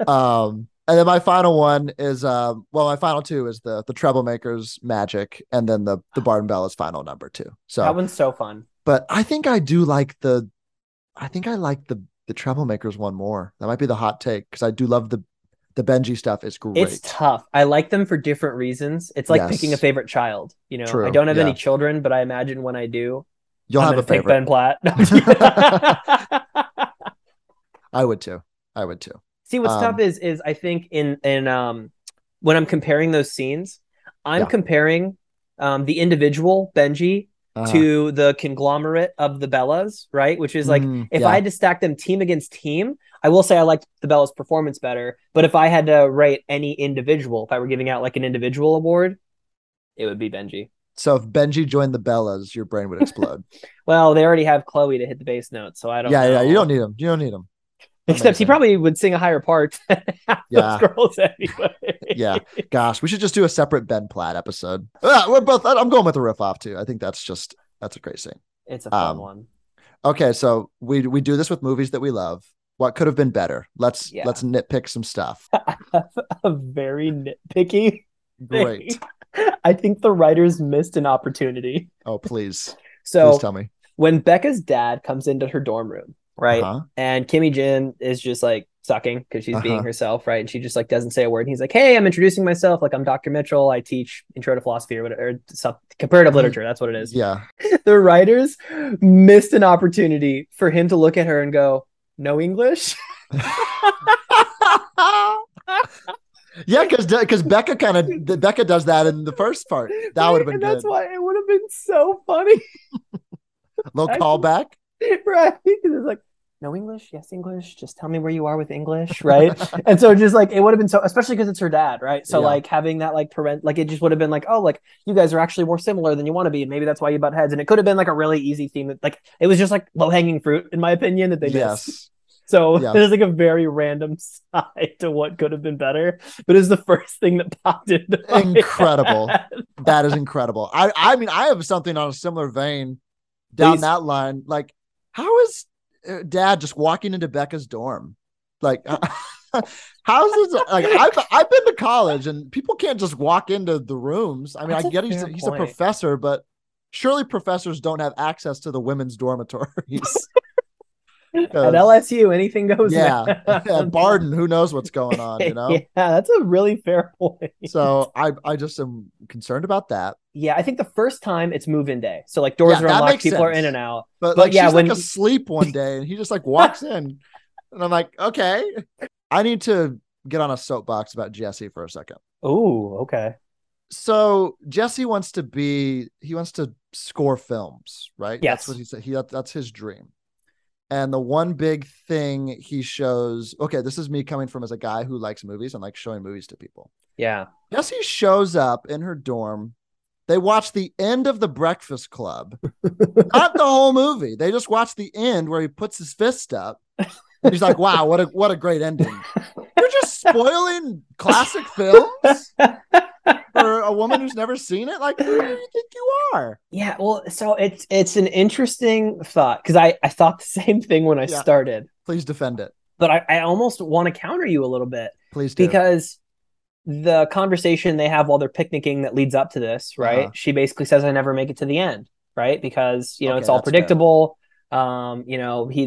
um, and then my final one is um, well, my final two is the the Treblemakers Magic, and then the the Barden Bella's final number two. So, that one's so fun. but I think I do like the, I think I like the the Treblemakers one more. That might be the hot take because I do love the the Benji stuff. is great. It's tough. I like them for different reasons. It's like Yes. picking a favorite child. You know, I don't have any children, but I imagine when I do, You'll I'm have a pick favorite. Ben Platt. I would too. I would too. See, what's Um, tough is is I think in in um when I'm comparing those scenes, I'm Yeah. comparing um the individual Benji Uh-huh. to the conglomerate of the Bellas, right? Which is like Mm, if yeah. I had to stack them team against team, I will say I liked the Bella's performance better. But if I had to rate any individual, if I were giving out like an individual award, it would be Benji. So if Benji joined the Bellas, your brain would explode. Well, they already have Chloe to hit the bass notes, so I don't. yeah, yeah. You don't need them. You don't need him. Except he amazing. probably would sing a higher part. Yeah. girls anyway. Yeah. Gosh, we should just do a separate Ben Platt episode. Ah, we're both. I'm going with the riff off too. I think that's just that's a great scene. It's a fun Um, one. Okay, so we we do this with movies that we love. What could have been better? Let's Yeah. let's nitpick some stuff. a very nitpicky. Great. thing. I think the writers missed an opportunity. Oh, please, So please tell me. when Beca's dad comes into her dorm room, right, Uh-huh. and Kimmy Jin is just like sucking because she's being Uh-huh. herself, right, and she just like doesn't say a word. And he's like, "Hey, I'm introducing myself. Like I'm Dr. Mitchell. I teach Intro to Philosophy or whatever, or comparative literature. That's what it is." Yeah. The writers missed an opportunity for him to look at her and go, "No English." yeah, because because Beca kind of Beca does that in the first part. That would have been and good. That's why it would have been so funny. Little callback. right? Because it's like, no English, yes English. Just tell me where you are with English, right? and so just like it would have been so, especially because it's her dad, right? So Yeah. like having that like parent, like it just would have been like, oh, like you guys are actually more similar than you want to be, and maybe that's why you butt heads. And it could have been like a really easy theme that like it was just like low hanging fruit in my opinion that they missed. Yes. So Yeah. there's like a very random side to what could have been better, but it's the first thing that popped into Incredible. That is incredible. I I mean I have something on a similar vein down Please. that line. Like, how is Dad just walking into Beca's dorm? Like, how's this? Like, I've I've been to college and people can't just walk into the rooms. I mean, That's I get he's a, he's a professor, but surely professors don't have access to the women's dormitories. At LSU, anything goes. yeah, at Barden, who knows what's going on, you know? yeah, that's a really fair point. So I I just am concerned about that. yeah, I think the first time it's move-in day, so like doors Yeah, are unlocked, people are in and out. But, But like yeah, she's when- like asleep one day and he just like walks in. And I'm like, okay. I need to get on a soapbox about Jesse for a second. Oh, okay. So Jesse wants to be he wants to score films, right? Yes. That's what he said. He that's his dream. And the one big thing he shows, okay, this is me coming from as a guy who likes movies and likes showing movies to people. Yeah. Jessie shows up in her dorm. They watch the end of the Breakfast Club, not the whole movie. They just watch the end where he puts his fist up. And he's like, "Wow, what a what a great ending!" You're just spoiling classic films for a woman who's never seen it. Like, who do you think you are? Yeah, well, so it's it's an interesting thought because I I thought the same thing when I Yeah. started, Please defend it. but I, I almost want to counter you a little bit Please do. because the conversation they have while they're picnicking that leads up to this, right? Uh-huh. She basically says, "I never make it to the end," right? Because you know Okay, it's all fair. predictable. Um, you know, he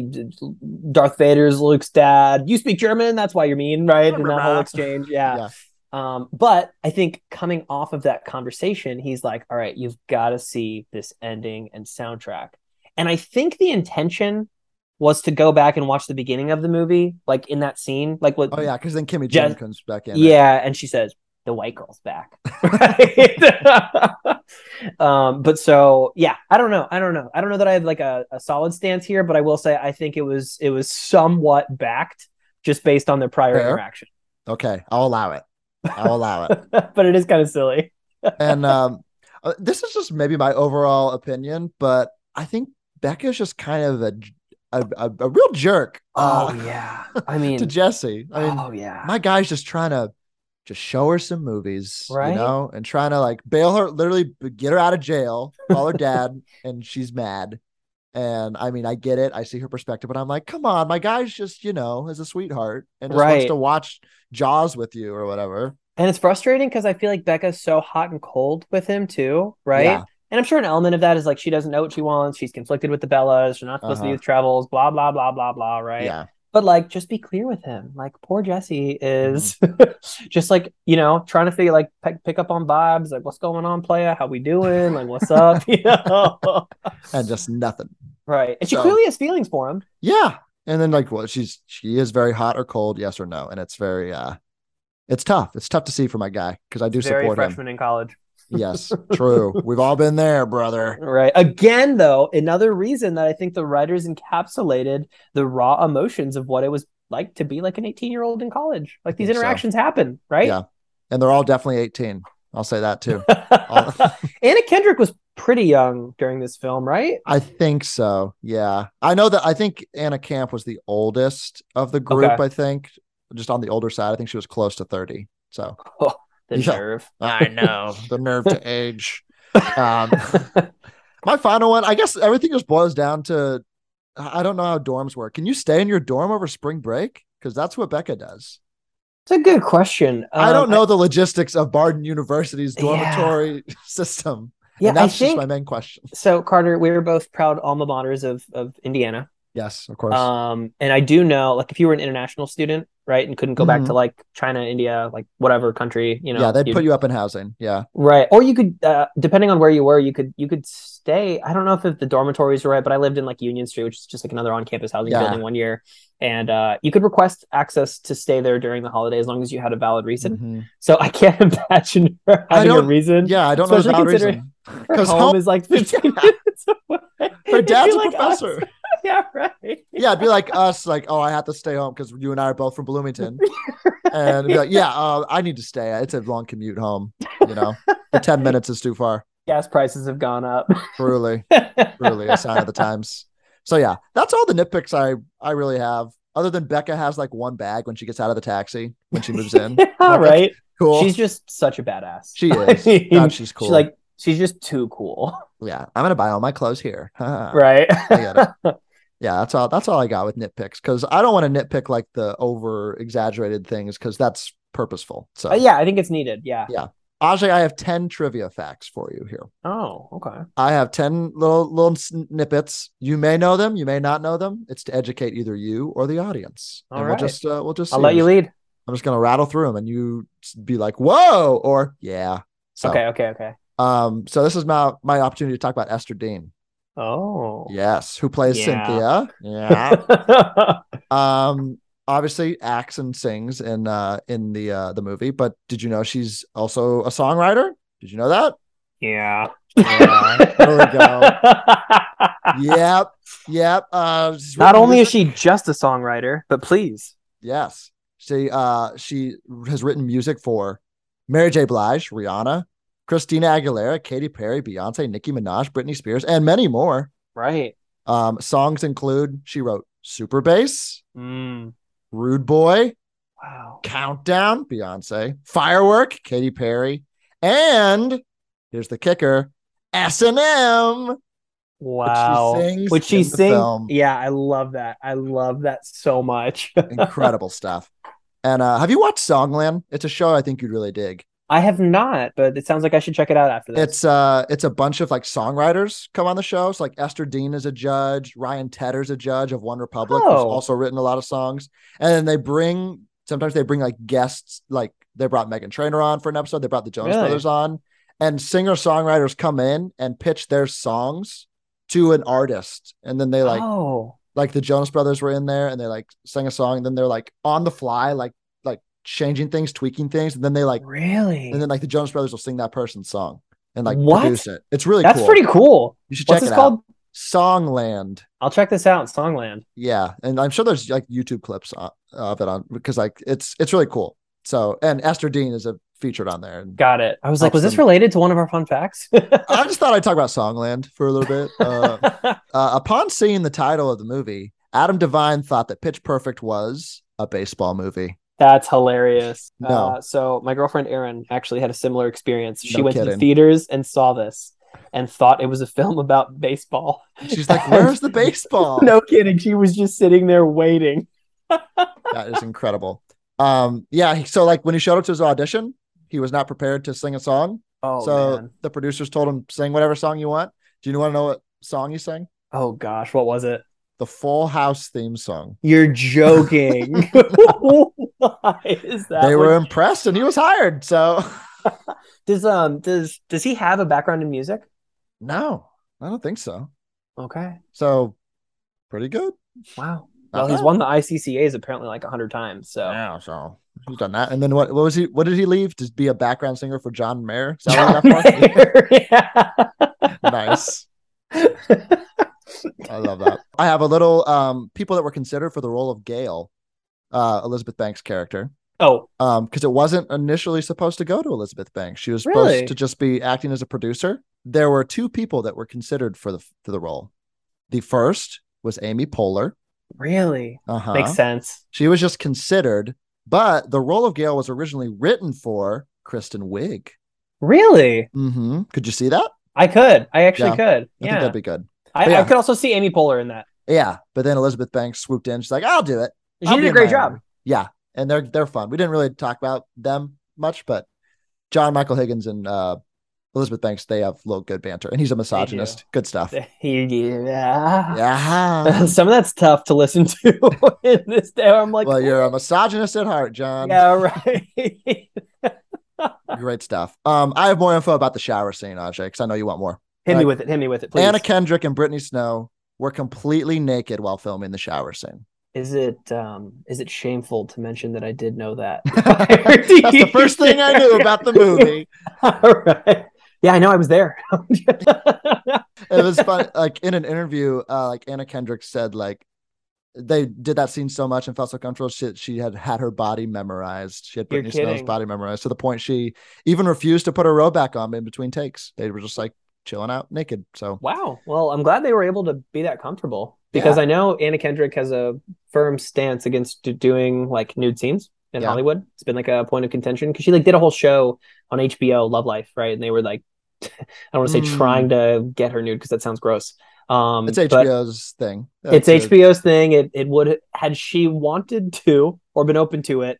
Darth Vader's Luke's dad. You speak German, that's why you're mean, right? In that whole exchange, yeah. Yeah. Um, but I think coming off of that conversation, he's like, all right, you've got to see this ending and soundtrack. And I think the intention was to go back and watch the beginning of the movie, like in that scene, like what oh yeah, because then Kimmy Jin comes back in. yeah, and she says, "The white girl's back." Right? um, but so yeah, I don't know. I don't know. I don't know that I have like a, a solid stance here, but I will say I think it was it was somewhat backed just based on their prior Fair. interaction. Okay, I'll allow it. I'll allow it. but it is kind of silly. and um, uh, this is just maybe my overall opinion, but I think Beca's just kind of a a, a, a real jerk. Oh uh, yeah. I mean, to Jesse. I mean, oh yeah. my guy's just trying to just show her some movies, Right? you know, and trying to like bail her, literally get her out of jail, call her dad, and she's mad. And I mean, I get it. I see her perspective, but I'm like, come on, my guy's just, you know, is a sweetheart and just wants to watch Jaws with you or whatever. And it's frustrating because I feel like Beca's so hot and cold with him too, right? Yeah. And I'm sure an element of that is like she doesn't know what she wants. She's conflicted with the Bellas. She's not supposed to be Uh-huh. with Trebles. Blah blah blah blah blah. Right. Yeah. But like, just be clear with him. Like, poor Jesse is Mm-hmm. just like you know trying to figure like pick, pick up on vibes. Like, what's going on, playa? How we doing? Like, what's up? You know. And just nothing. right. And she clearly has feelings for him. Yeah. And then like well, she's she is very hot or cold, yes or no. And it's very uh it's tough. It's tough to see for my guy because I do Very support him. freshman in college. Yes, true. We've all been there, brother. Right. Again, though, another reason that I think the writers encapsulated the raw emotions of what it was like to be like an 18 year old in college. Like these think so. interactions happen, right? Yeah. And they're all definitely 18. I'll say that too. Anna Kendrick was pretty young during this film, right? I think so. Yeah. I know that I think Anna Camp was the oldest of the group, Okay. I think. Just on the older side. I think she was close to 30. So oh, The Yeah. nerve. I know the nerve to age. Um, my final one, I guess everything just boils down to I don't know how dorms work. Can you stay in your dorm over spring break? Because that's what Beca does. It's a good question. I don't Um, know the logistics of Barden University's Yeah. dormitory system. Yeah, and I that's just my main question. so. Carter, we were both proud alma maters of of Indiana. Yes, of course. Um, and I do know, like, if you were an international student, right, and couldn't go back Mhm. to like China, India, like whatever country, you know, yeah, they'd put you up in housing. Yeah. Right. Or you could uh depending on where you were, you could you could stay. I don't know if the dormitories were right, but I lived in like Union Street, which is just like another on-campus housing Yeah. building one year. And uh you could request access to stay there during the holiday as long as you had a valid reason. Mhm. So I can't imagine her having a reason. Yeah, I don't know valid reason. Her Because home, home, is like 15 Yeah. minutes away. her dad's a like us. Yeah, right. Yeah, it'd be like us, like, oh, I have to stay home because you and I are both from Bloomington. And be like, yeah, uh, I need to stay. It's a long commute home. You know, the 10 minutes is too far. Gas prices have gone up. Truly, truly a sign of the times. So yeah, that's all the nitpicks I I really have. Other than Beca has like one bag when she gets out of the taxi when she moves in. All right. Cool. She's just such a badass. She I is. mean, God, she's cool. She's like she's just too cool. yeah, I'm gonna buy all my clothes here. right. I get it. Yeah, that's all. That's all I got with nitpicks because I don't want to nitpick like the over exaggerated things because that's purposeful. So Uh, yeah, I think it's needed. Yeah. Yeah. Ajay, I have 10 trivia facts for you here. Oh, okay. I have 10 little little snippets. You may know them, you may not know them. It's to educate either you or the audience. All and right. we'll just uh, we'll just I'll let you lead. I'm just gonna rattle through them and you be like, whoa, or yeah. So Okay, okay, okay. um, so this is my my opportunity to talk about Esther Dean. Oh. Yes, who plays Yeah. Cynthia. Yeah. um obviously acts and sings in uh in the uh the movie, but did you know she's also a songwriter? Did you know that? yeah. Yeah, there we go. yep. Yep. Uh Not only is she just a songwriter, but please. Yes. She uh she has written music for Mary J. Blige, Rihanna, Christina Aguilera, Katy Perry, Beyonce, Nicki Minaj, Britney Spears, and many more. Right. Um, songs include she wrote Super Bass, Mm. Rude Boy, Wow. Countdown, Beyonce, Firework, Katy Perry, and here's the kicker, S and M. Wow. sings Which she sings. Yeah, I love that. I love that so much. Incredible stuff. And uh, have you watched Songland? It's a show I think you'd really dig. I have not, but it sounds like I should check it out after this. It's uh it's a bunch of like songwriters come on the show. So like Esther Dean is a judge, Ryan Tedder's a judge of One Republic, who's Oh. also written a lot of songs. And then they bring sometimes they bring like guests, like they brought Meghan Trainor on for an episode, they brought the Jonas Really? Brothers on, and singer songwriters come in and pitch their songs to an artist. And then they like oh, like the Jonas Brothers were in there and they like sang a song, and then they're like on the fly, like changing things, tweaking things, and then they like really? and then like the Jonas Brothers will sing that person's song and like What? produce it. It's really That's cool. pretty cool. You should What's check this it called? out. Songland. I'll check this out. Songland. Yeah, and I'm sure there's like YouTube clips of it on because like it's it's really cool. So and Esther Dean is a featured on there. Got it. I was like, was this them. related to one of our fun facts? I just thought I'd talk about Songland for a little bit. Uh, uh, upon seeing the title of the movie, Adam Devine thought that Pitch Perfect was a baseball movie. That's hilarious. No. Uh, so my girlfriend Erin actually had a similar experience. She No went to the theaters and saw this and thought it was a film about baseball. She's like, "Where's the baseball?" no kidding. She was just sitting there waiting. that is incredible. Um, yeah. So like when he showed up to his audition, he was not prepared to sing a song. Oh so man. the producers told him sing whatever song you want. Do you want to know what song he sang? Oh gosh, what was it? The Full House theme song. You're joking. Why is that? they were impressed, and he was hired. So Does um does does he have a background in music? no, I don't think so. Okay. So pretty good. Wow. Not Well, he's won the ICCAs apparently like a hundred times. So Yeah, so he's done that. And then what? What was he? What did he leave to be a background singer for John Mayer? Is that what he left yeah. nice. I love that. I have a little um people that were considered for the role of Gail, uh, Elizabeth Banks' character. Oh, Um, because it wasn't initially supposed to go to Elizabeth Banks. She was Really? supposed to just be acting as a producer. There were two people that were considered for the for the role. The first was Amy Poehler. really? Uh-huh. Makes sense. She was just considered, but the role of Gail was originally written for Kristen Wiig. Really? Mm-hmm. Could you see that? I could. I actually Yeah. could. I think Yeah. that'd be good. I, but I could also see Amy Poehler in that. Yeah, but then Elizabeth Banks swooped in. She's like, "I'll do it." She did a great job. movie." Yeah, and they're they're fun. We didn't really talk about them much, but John Michael Higgins and uh, Elizabeth Banks they have a little good banter, and he's a misogynist. Good stuff. yeah. Yeah. Some of that's tough to listen to in this day. I'm like, well, you're a misogynist at heart, John. yeah, right. Great stuff. Um, I have more info about the shower scene, Ajay, because I know you want more. hit me with it. Hit me with it, please. Anna Kendrick and Brittany Snow were completely naked while filming the shower scene. Is it um is it shameful to mention that I did know that? That's the first thing I knew about the movie. All right. Yeah, I know I was there. It was fun. Like in an interview, uh, like Anna Kendrick said, like they did that scene so much and felt so comfortable. She she had had her body memorized. She had You're Brittany Snow's body memorized to the point she even refused to put her robe back on in between takes. They were just like chilling out naked. So wow. Well, I'm glad they were able to be that comfortable because Yeah. I know Anna Kendrick has a firm stance against doing like nude scenes in Yeah. Hollywood. It's been like a point of contention because she like did a whole show on HBO, Love Life, right? And they were like, I don't want to say Mm. trying to get her nude because that sounds gross. Um, it's HBO's thing. it's a- HBO's thing. It it would had she wanted to or been open to it,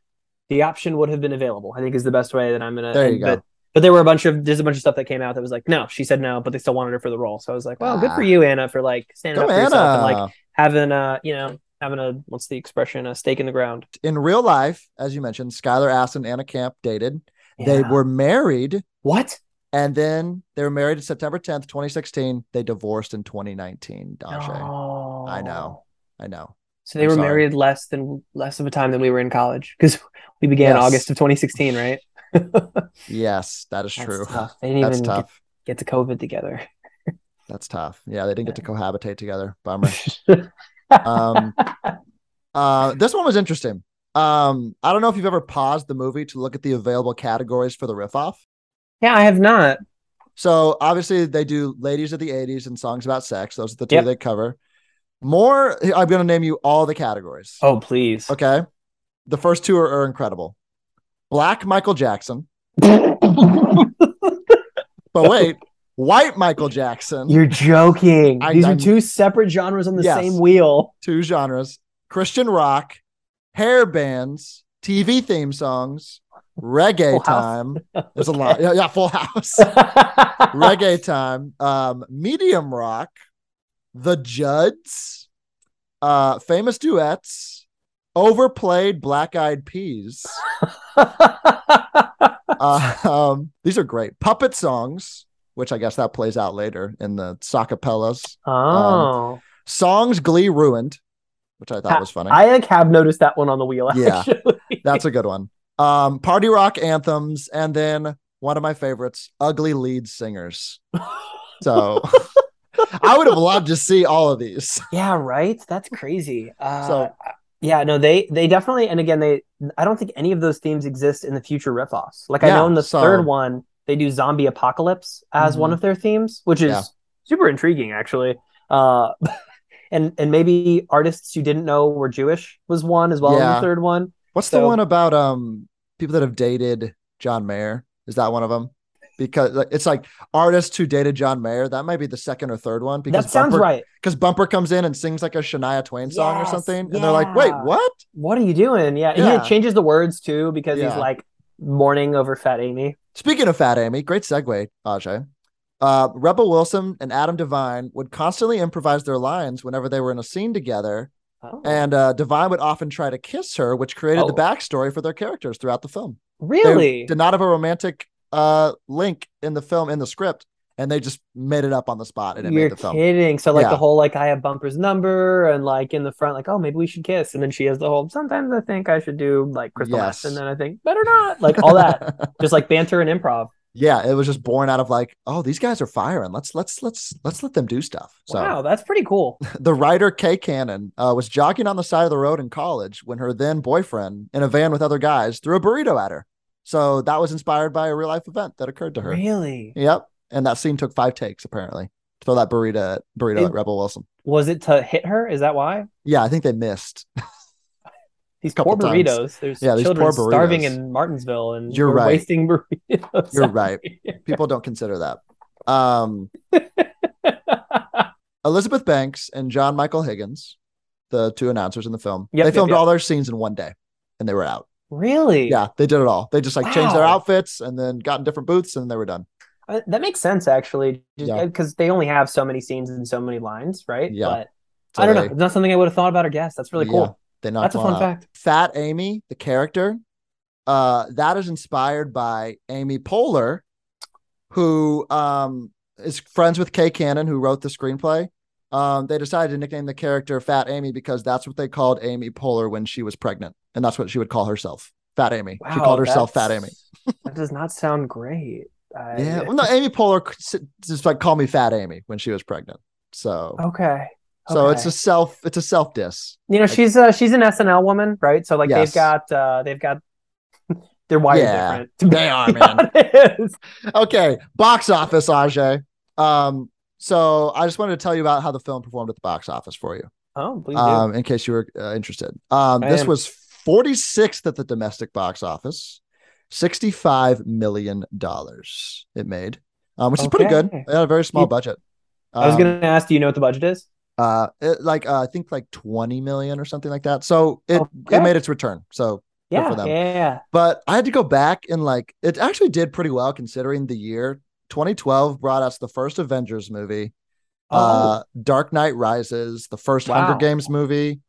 the option would have been available. I think is the best way that I'm gonna. There you and- go. But But there were a bunch of there's a bunch of stuff that came out that was like, no, she said no, but they still wanted her for the role. So I was like, well, good for Ah. you, Anna, for like standing Go up for yourself and like having a you know having a what's the expression a stake in the ground. In real life, as you mentioned, Skylar Astin and Anna Camp dated. They were married, what? and then they were married September 10th, 2016. They divorced in 2019. Dashe. No. I know. I know. So they I'm were sorry. married less than less of a time than we were in college because we began Yes. August of 2016, right? Yes, that is That's true. tough. They didn't That's even get, tough. get to COVID together. That's tough. Yeah, they didn't get to cohabitate together. Bummer. um uh this one was interesting um i don't know if you've ever paused the movie to look at the available categories for the riff off yeah, I have not. so obviously they do ladies of the 80s and songs about sex those are the two Yep. they cover more i'm going to name you all the categories Oh, please. okay the first two are, are incredible black michael jackson. But wait white michael jackson. You're joking. I- These I'm- are two separate genres on the Yes. same wheel. two genres. Christian rock hair bands tv theme songs reggae time. There's a lot. Yeah, yeah full house. Reggae time. Um medium rock the judds uh famous duets overplayed black eyed peas uh, um these are great puppet songs which i guess that plays out later in the sacapellas oh, songs glee ruined which i thought Ha- was funny I like have noticed that one on the wheel. Yeah. That's a good one. Um, party rock anthems, and then one of my favorites, ugly lead singers. So I would have loved to see all of these. yeah, right. That's crazy. Uh, So- yeah, no, they they definitely, and again, they I don't think any of those themes exist in the future riff-offs. Like I know in the so- third one they do zombie apocalypse as Mhm. one of their themes, which is Yeah. super intriguing actually. Uh, and and maybe artists you didn't know were Jewish was one as well in the third one. What's the one about um people that have dated John Mayer? Is that one of them? Because it's like artists who dated John Mayer. That might be the second or third one. Because That sounds Bumper, right. Because Bumper comes in and sings like a Shania Twain song or something, and they're like, "Wait, what?" What are you doing? Yeah, Yeah. he changes the words too because Yeah. he's like mourning over Fat Amy. Speaking of Fat Amy, great segue, Ajay. Uh, Rebel Wilson and Adam Devine would constantly improvise their lines whenever they were in a scene together, Oh. and uh, Devine would often try to kiss her, which created the Oh. backstory for their characters throughout the film. They really? did not have a romantic uh, link in the film in the script, and they just made it up on the spot, and it You're made the film. kidding. So like Yeah. the whole like I have Bumper's number and like in the front like oh maybe we should kiss and then she has the whole sometimes I think I should do like crystal Yes. and then I think better not like all that just like banter and improv. yeah, it was just born out of like, oh, these guys are firing. Let's let's let's let's let them do stuff. So Wow, that's pretty cool. the writer Kay Cannon uh, was jogging on the side of the road in college when her then boyfriend, in a van with other guys, threw a burrito at her. So that was inspired by a real life event that occurred to her. Really? Yep, and that scene took five takes apparently to throw that burrito at, burrito It- at Rebel Wilson. Was it to hit her? Is that why? Yeah, I think they missed. These poor times. burritos. There's Yeah, these children poor starving in Martinsville and You're right. wasting burritos. You're right. People don't consider that. Um, Elizabeth Banks and John Michael Higgins, the two announcers in the film, Yep, they yep, filmed yep. all their scenes in one day, and they were out. Really? Yeah, they did it all. They just like changed their outfits and then got in different booths, and they were done. Uh, that makes sense actually Yeah. because they only have so many scenes and so many lines right Yeah. but So i don't know it's not something i would have thought about or guessed that's really Yeah, cool They knocked that's a fun out. fact Fat Amy, the character, uh, that is inspired by Amy Poehler, who um is friends with Kay Cannon, who wrote the screenplay. Um, they decided to nickname the character Fat Amy because that's what they called Amy Poehler when she was pregnant, and that's what she would call herself, Fat Amy. she called herself Fat Amy. that does not sound great I- Yeah, well, no, Amy Poehler just like call me Fat Amy when she was pregnant. So, okay so it's a self, it's a self diss. you know she's uh she's an snl woman right so like Yes. they've got uh they've got they're wired Yeah, different they are, man. honest. okay, box office, Ajay. Um, so I just wanted to tell you about how the film performed at the box office for you, oh please do um, in case you were uh, interested. Um, this am. was 46th at the domestic box office, 65 million dollars it made, um, which is pretty good. Okay. They had a very small budget. i was Um, gonna ask do you know what the budget is uh, it, like uh, I think like 20 million or something like that. So it Okay. it made its return. So Yeah, yeah, yeah. But I had to go back and like it actually did pretty well considering the year. 2012 brought us the first Avengers movie, uh, Dark Knight Rises, the first Hunger Oh. Games movie,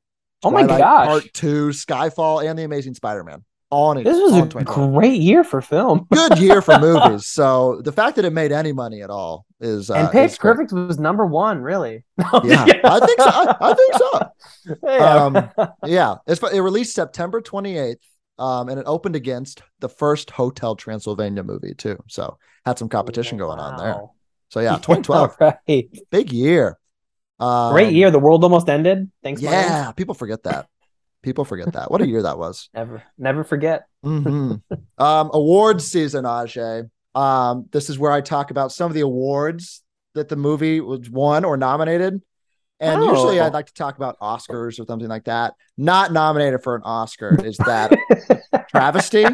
Oh my Twilight gosh. Part Two, Skyfall, and the Amazing Spider-Man. All in this was a great year for film. good year for movies. So the fact that it made any money at all is uh, and Pitch. Perfect was number one, really. Yeah, I think so. I, I think so. Yeah. Um, yeah, it's it released September 28th, um, and it opened against the first Hotel Transylvania movie too. So had some competition going on there. So yeah, 2012, right. big year. Um, Great year. The world almost ended. Thanks, Martin. Yeah, people forget that. People forget that. What a year that was. Never, never forget. hmm um, awards season, Ajay. Um, this is where I talk about some of the awards that the movie was won or nominated. And Oh. usually I'd like to talk about Oscars or something like that. Not nominated for an Oscar is that travesty?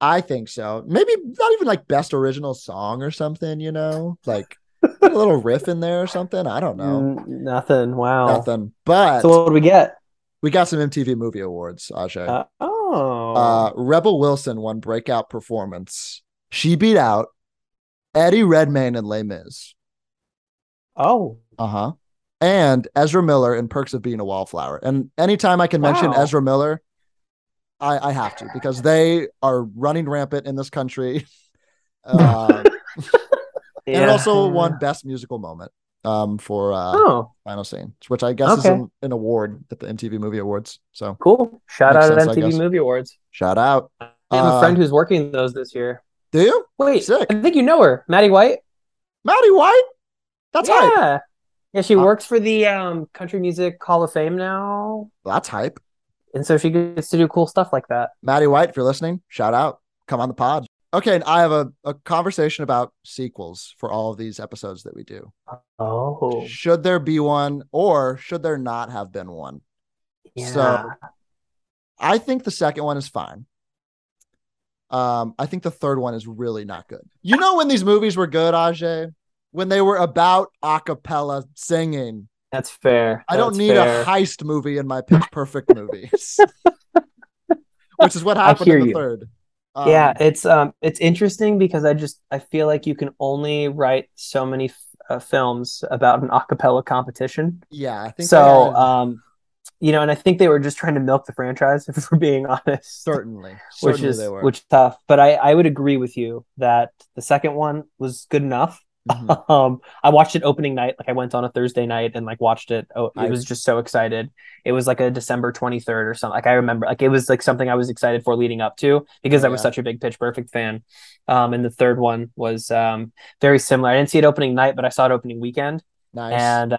I think so. Maybe not even like best original song or something, you know, like a little riff in there or something. I don't know. Mm, nothing. Wow. Nothing. But So what do we get? we got some MTV movie awards, Ajay. Uh, oh. Uh, Rebel Wilson won breakout performance. She beat out Eddie Redmayne and Les Mis. oh. Uh huh. And Ezra Miller in Perks of Being a Wallflower. And anytime I can mention Ezra Miller, I, I have to because they are running rampant in this country. Uh, And it also won Best Musical Moment um, for uh, Oh, Final Scene, which I guess is an, an award at the MTV Movie Awards. So cool. Shout out sense, at MTV. Movie Awards. shout out. I have Uh, a friend who's working those this year. Do you? Wait, sick. I think you know her, Maddie White. Maddie White? That's hype. Yeah. Yeah, she Uh, works for the um, Country Music Hall of Fame now. That's hype. And so she gets to do cool stuff like that. Maddie White, if you're listening, shout out. Come on the pod. Okay, and I have a, a conversation about sequels for all of these episodes that we do. Oh. Should there be one or should there not have been one? So I think the second one is fine. Um, I think the third one is really not good. You know when these movies were good, Ajay? When they were about a cappella singing. That's fair. I don't That's need fair. a heist movie in my pitch perfect movies. Which is what happened in the you. third. yeah, Um, it's um it's interesting because I just I feel like you can only write so many f- uh, films about an acapella competition. yeah, I think So um you know, and I think they were just trying to milk the franchise if we're being honest. certainly, which certainly is which is tough. But I I would agree with you that the second one was good enough. Mhm. um I watched it opening night like I went on a Thursday night and like watched it. Oh I I- was just so excited. It was like a December 23rd or something like I remember like it was like something I was excited for leading up to because I was Yeah. such a big Pitch Perfect fan. Um and the third one was um very similar. I didn't see it opening night but I saw it opening weekend. Nice. and uh,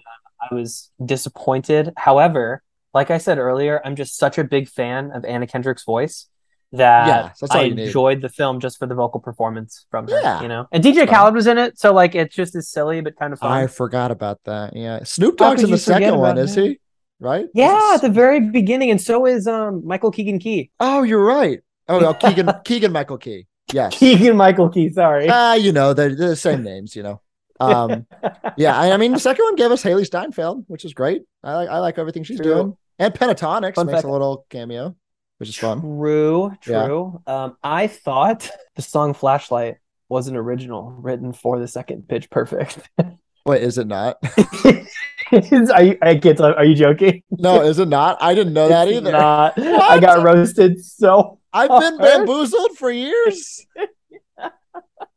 I was disappointed. However like I said earlier I'm just such a big fan of Anna Kendrick's voice that Yeah, that's I enjoyed the film just for the vocal performance from her Yeah. you know and DJ Fun. Khaled was in it so like it's just as silly but kind of fun I forgot about that. Yeah, Snoop Dogg's in the second one, is him? he? Right? yeah, at the very beginning, and so is um Michael Keegan Key. Oh, you're right. Oh, well, Keegan Keegan Michael Key. Yes. Keegan Michael Key, sorry. Ah, you know, they're, they're the same names, you know. Um, yeah, I, I mean, the second one gave us Hailee Steinfeld, which is great. I like I like everything she's True. doing. And Pentatonix Fun makes fact- a little cameo, which is fun. True, Yeah. true. Um, I thought the song "Flashlight" was an original written for the second Pitch Perfect. Wait, is it not? are you? I can't tell. Are you joking? no, is it not? I didn't know that It's either. Not. I got roasted so. I've been bamboozled for years.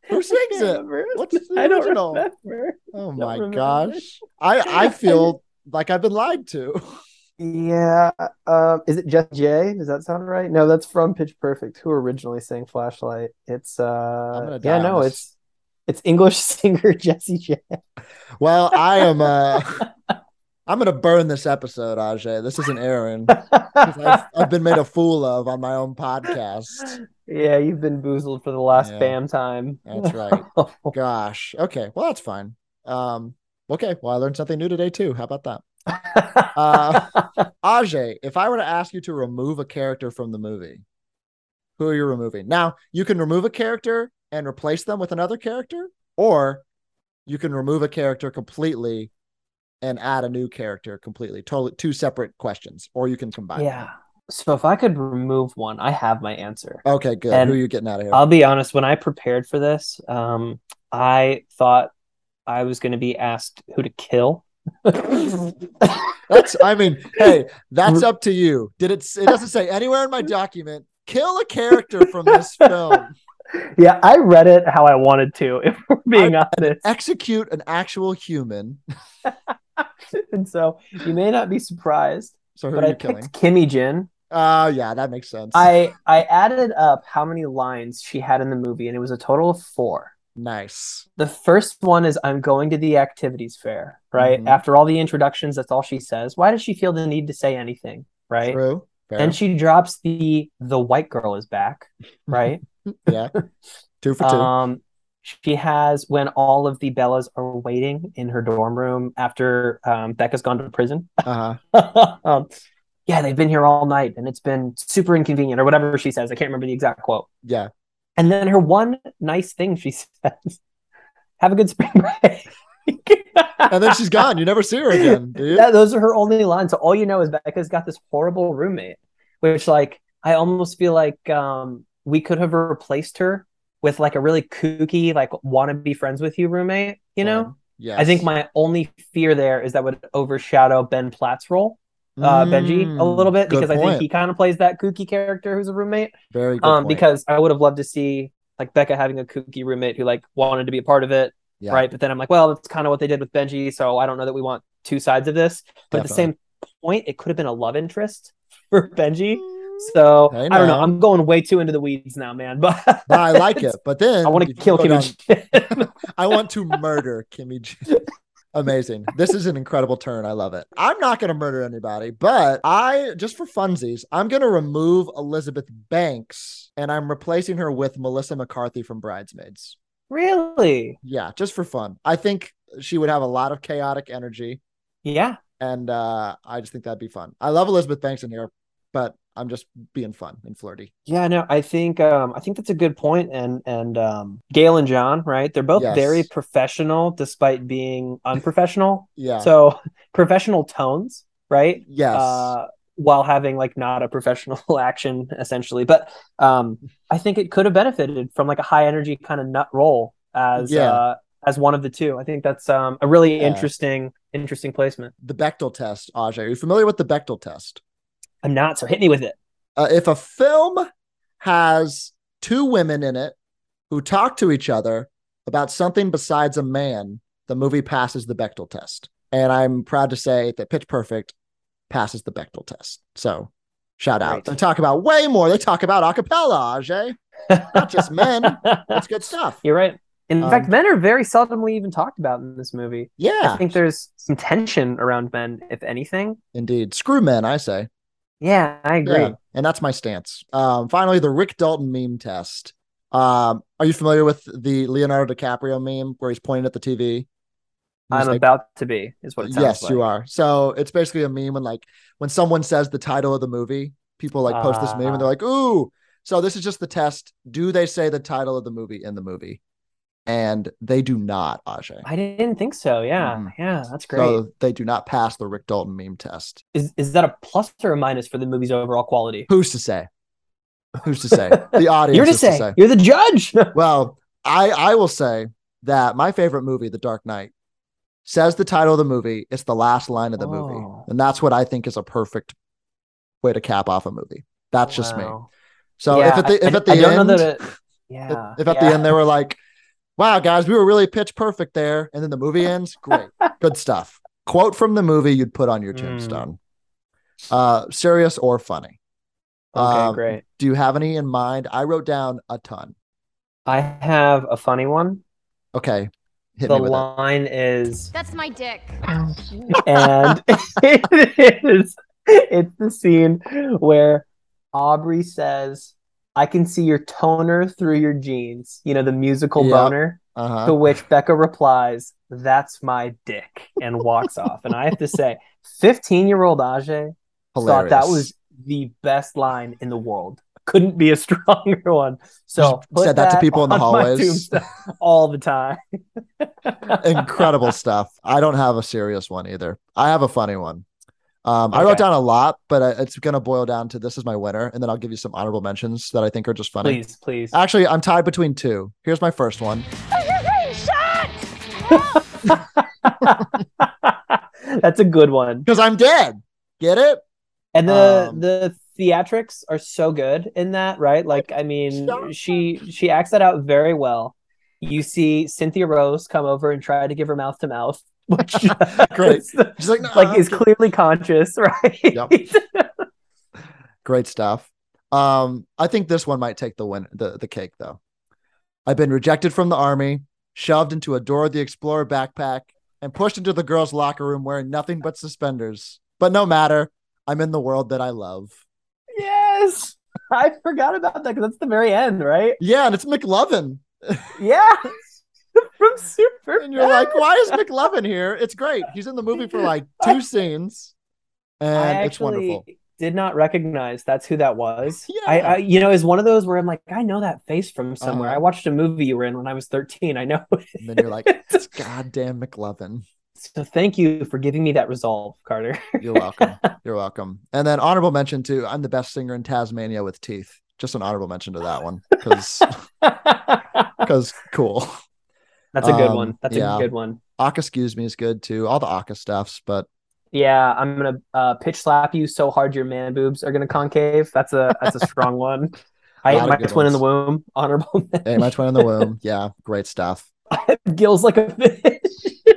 Who sings it? What's the I don't original? Oh my gosh. I I feel like I've been lied to. Yeah. Um, is it Just J? Does that sound right? No, that's from Pitch Perfect. Who originally sang Flashlight? It's uh yeah, no, it's it's English singer Jessie J. Well, I am uh I'm gonna burn this episode, Ajay. This isn't Aaron. 'cause I've, I've been made a fool of on my own podcast. Yeah, you've been boozled for the last Yeah. bam time. That's right. Gosh. Okay. Well, that's fine. Um. Okay. Well, I learned something new today too. How about that? Uh, Ajay, if I were to ask you to remove a character from the movie, who are you removing? Now, you can remove a character and replace them with another character, or you can remove a character completely and add a new character completely. Totally two separate questions, or you can combine. them. yeah. So if I could remove one, I have my answer. Okay, good. And Who are you getting out of here? I'll be honest, when I prepared for this, um, I thought I was going to be asked who to kill. That's. I mean, hey, that's up to you. Did it? It doesn't say anywhere in my document. Kill a character from this film. yeah, I read it how I wanted to, if we're being honest. Execute an actual human. and so you may not be surprised, So who but are I killing? picked Kimmy Jin. Oh, yeah, that makes sense. I I added up how many lines she had in the movie, and it was a total of four. Nice. The first one is I'm going to the activities fair, right? Mhm. After all the introductions, that's all she says. Why does she feel the need to say anything, right? True. Fair. Then she drops the the white girl is back, right? yeah. Two for two. um she has when all of the Bellas are waiting in her dorm room after um, Beca's gone to prison. uh-huh. um, yeah, they've been here all night and it's been super inconvenient or whatever she says. I can't remember the exact quote. Yeah. And then her one nice thing she says, "Have a good spring break." And then she's gone. You never see her again. Yeah, those are her only lines. So all you know is Beca's got this horrible roommate, which like I almost feel like um we could have replaced her with like a really kooky, like wanna be friends with you roommate, you know? Yes. I think my only fear there is that would overshadow Ben Platt's role, uh Benji, a Mm, little bit, because I think he kind of plays that kooky character who's a roommate. very good. Um, point. because I would have loved to see like Beca having a kooky roommate who like wanted to be a part of it, yeah, right? But then I'm like, well, that's kind of what they did with Benji, so I don't know that we want two sides of this. But at the same point, it could have been a love interest for Benji. So Hey, I don't know. I'm going way too into the weeds now, man. But But I like it. But then I want to kill go Kim down- I want to murder Kimmy. Amazing. This is an incredible turn. I love it. I'm not going to murder anybody, but I, just for funsies, I'm going to remove Elizabeth Banks and I'm replacing her with Melissa McCarthy from Bridesmaids. really? Yeah, just for fun. I think she would have a lot of chaotic energy Yeah. and uh, I just think that'd be fun. I love Elizabeth Banks in here, but I'm just being fun and flirty. Yeah, no, I think um I think that's a good point. and and um Gail and John, right? They're both Yes. very professional despite being unprofessional. Yeah. So professional tones, right? yes. Uh while having like not a professional action essentially. But um I think it could have benefited from like a high energy kind of nut roll as Yeah. uh as one of the two. I think that's um a really Yeah. interesting interesting placement. the Bechdel test, Ajay. Are you familiar with the Bechdel test? I'm not, so hit me with it. uh, if a film has two women in it who talk to each other about something besides a man, the movie passes the Bechdel test. And I'm proud to say that Pitch Perfect passes the Bechdel test. So shout out. Great. They talk about way more. They talk about acapella, Ajay. Not just men. That's good stuff. You're right. In Um, fact, men are very seldomly even talked about in this movie. Yeah, I think there's some tension around men, if anything. indeed. Screw men, I say. Yeah, I agree. Yeah, and that's my stance. Um, finally, the Rick Dalton meme test. Um, are you familiar with the Leonardo DiCaprio meme where he's pointing at the TV? I'm like, about to be, is what it sounds yes, like. you are. So it's basically a meme when like when someone says the title of the movie, people like post this meme and they're Ah. like, "Ooh!" So this is just the test. Do they say the title of the movie in the movie? And they do not, Ajay. I didn't think so. Yeah, Mhm. yeah, that's great. So they do not pass the Rick Dalton meme test. is is that a plus or a minus for the movie's overall quality? Who's to say? Who's to say? The audience You're to say. to say. You're the judge. Well, I I will say that my favorite movie, The Dark Knight, says the title of the movie. It's the last line of the movie, Oh. and that's what I think is a perfect way to cap off a movie. That's just me. So Yeah, if at the if I- at the I end, know that it, yeah, if at yeah. the end they were like, "Wow, guys, we were really pitch perfect there," and then the movie ends, great, good stuff. Quote from the movie you'd put on your Mm. tombstone. Uh, serious or funny? okay, um, great. Do you have any in mind? I wrote down a ton. I have a funny one. Okay, hit the me with line is That's my dick. and it is it's the scene where Aubrey says, "I can see your toner through your jeans." You know the musical Yep. boner. Uh-huh. To which Beca replies, "That's my dick," and walks off. And I have to say, fifteen-year-old Ajay thought that was the best line in the world. Couldn't be a stronger one. So Just said that to people in the hallways. all the time. incredible stuff. I don't have a serious one either. I have a funny one. Um, I wrote down a lot, but I, it's going to boil down to this is my winner, and then I'll give you some honorable mentions that I think are just funny. Please, please. Actually, I'm tied between two. Here's my first one. That's a good one. Because I'm dead. Get it? And the Um, the theatrics are so good in that, right? Like, I mean, she she acts that out very well. You see Cynthia Rose come over and try to give her mouth to mouth, which Great. She's like, "No, like is clearly conscious, right? Yep. Great stuff. Um, I think this one might take the win, the the cake though. I've been rejected from the army, shoved into a Dora the Explorer backpack, and pushed into the girls' locker room wearing nothing but suspenders. But no matter, I'm in the world that I love. yes, I forgot about that because that's the very end, right? Yeah, and it's McLovin. Yeah, from Super. And you're like, why is McLovin here? It's great. He's in the movie for like two scenes, and it's wonderful. did not recognize that's who that was. Yeah. I, I, you know, is one of those where I'm like, I know that face from somewhere. Uh-huh. I watched a movie you were in when I was 13. I know. And then you're like, it's goddamn McLovin. so thank you for giving me that resolve, Carter. You're welcome. You're welcome. And then honorable mention to I'm the best singer in Tasmania with teeth. Just an honorable mention to that one because because cool. That's a good Um, one. That's yeah. a good one. Aca excuse me is good too. All the Aca stuffs, but Yeah, I'm gonna uh, pitch slap you so hard your man boobs are gonna concave. That's a that's a strong one. I ate my twin in the womb. Honorable. Man. Hey, my twin in the womb. Yeah, great stuff. Gills like a fish.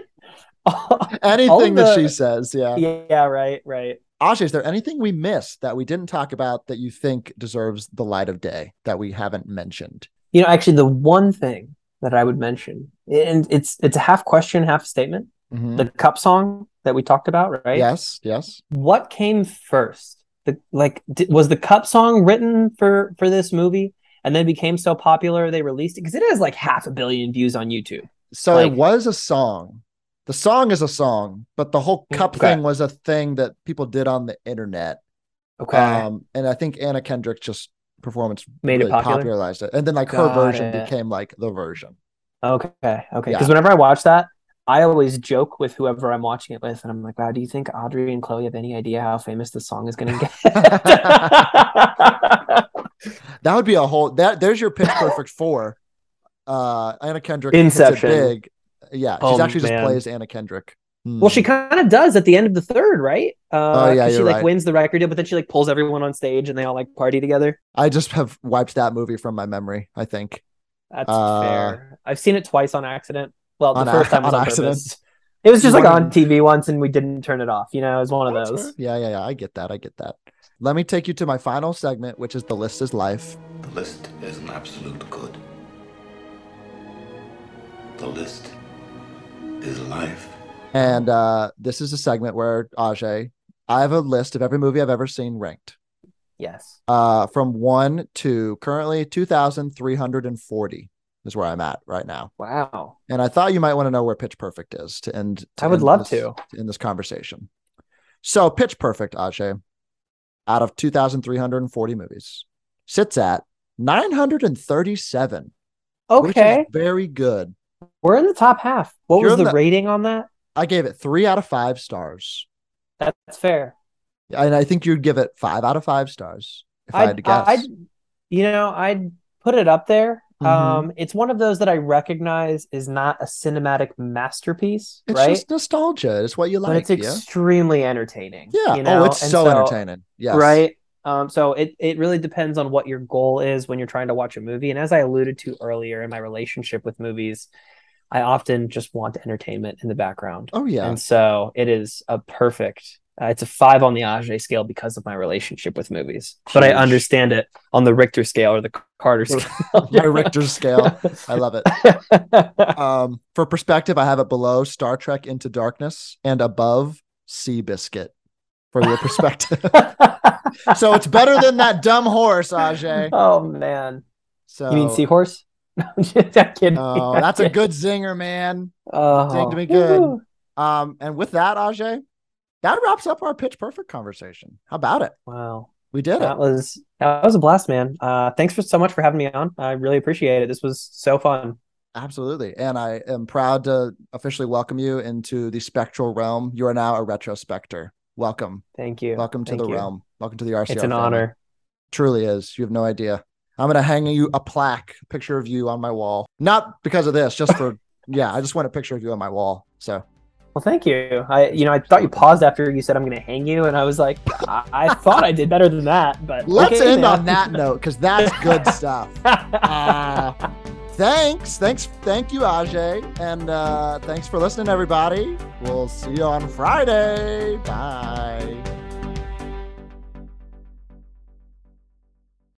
Anything that she says, yeah. yeah, right, right. Asha, is there anything we missed that we didn't talk about that you think deserves the light of day that we haven't mentioned? You know, actually, the one thing that I would mention, and it's it's a half question, half statement. Mhm. The cup song that we talked about, right? Yes, yes. What came first? The like, was the cup song written for for this movie, and then became so popular they released it because it has like half a billion views on YouTube. So Like- it was a song. The song is a song, but the whole cup Okay. thing was a thing that people did on the internet. Okay, Um, and I think Anna Kendrick just performance Made it popular? popularized it, and then like her Got version it. became like the version. okay, okay. Yeah. Because whenever I watch that. I always joke with whoever I'm watching it with, and I'm like, "Wow, do you think Aubrey and Chloe have any idea how famous this song is going to get?" That would be a whole that. There's your pitch perfect four. Uh, Anna Kendrick Inception. big. Yeah, she's Oh, actually just plays Anna Kendrick. Well, she Hmm. kind of does at the end of the third, right? Uh, Oh, yeah, 'cause she you're like right. wins the record deal, but then she like pulls everyone on stage and they all like party together. I just have wiped that movie from my memory. I think. That's Uh, fair. I've seen it twice on accident. Well, the On a- first time was on on, accident? purpose. It was just like on TV once, and we didn't turn it off. You know, it was one of That's those. fair. Yeah, yeah, yeah. I get that. I get that. Let me take you to my final segment, which is the list is life. The list is an absolute good. The list is life. And uh, this is a segment where Ajay, I have a list of every movie I've ever seen ranked. Yes. Uh, from one to currently 2,340 is where I'm at right now. Wow. And I thought you might want to know where Pitch Perfect is to end. to I would end love this- to. in this conversation. So Pitch Perfect, Ajay, out of 2,340 movies, sits at 937, which Okay, very good. we're in the top half. What You're was the the- rating on that? I gave it three out of five stars. That's fair. And I think you'd give it five out of five stars if I had to guess. I'd, you know, I'd put it up there. Mhm. Um, it's one of those that I recognize is not a cinematic masterpiece, it's right? just nostalgia. It's what you like. but it's extremely entertaining. yeah. Yeah. you know? Oh, it's And so, entertaining. Yes. Right. Um, so it, it really depends on what your goal is when you're trying to watch a movie. And as I alluded to earlier in my relationship with movies, I often just want entertainment in the background. Oh, yeah. And so it is a perfect. Uh, it's a five on the Ajay scale because of my relationship with movies, but I understand it on the Richter scale or the Carter scale. My Richter scale. I love it. Um, for perspective, I have it below Star Trek Into Darkness and above Seabiscuit for your perspective. so it's better than that dumb horse, Ajay. oh man, So you mean seahorse? I'm just kidding. Oh, that's a good zinger, man. Oh, Dinged me good. woo. Um, and with that, Ajay, that wraps up our pitch perfect conversation. How about it? Wow. We did it. That was that was a blast, man. Uh, thanks for so much for having me on. I really appreciate it. This was so fun. Absolutely. And I am proud to officially welcome you into the spectral realm. You are now a retrospector. welcome, Thank you. welcome to Thank the you. realm. Welcome to the RCR. It's an family. honor. Truly is. You have no idea. I'm gonna hang you a plaque, a picture of you on my wall. Not because of this, just for yeah. I just want a picture of you on my wall. So Well, thank you. I, you know, I thought you paused after you said I'm going to hang you, and I was like, I, I thought I did better than that. But let's okay, end man. on that note because that's good stuff. Uh, thanks, thanks, thank you, Ajay, and uh, thanks for listening, everybody. We'll see you on Friday. Bye.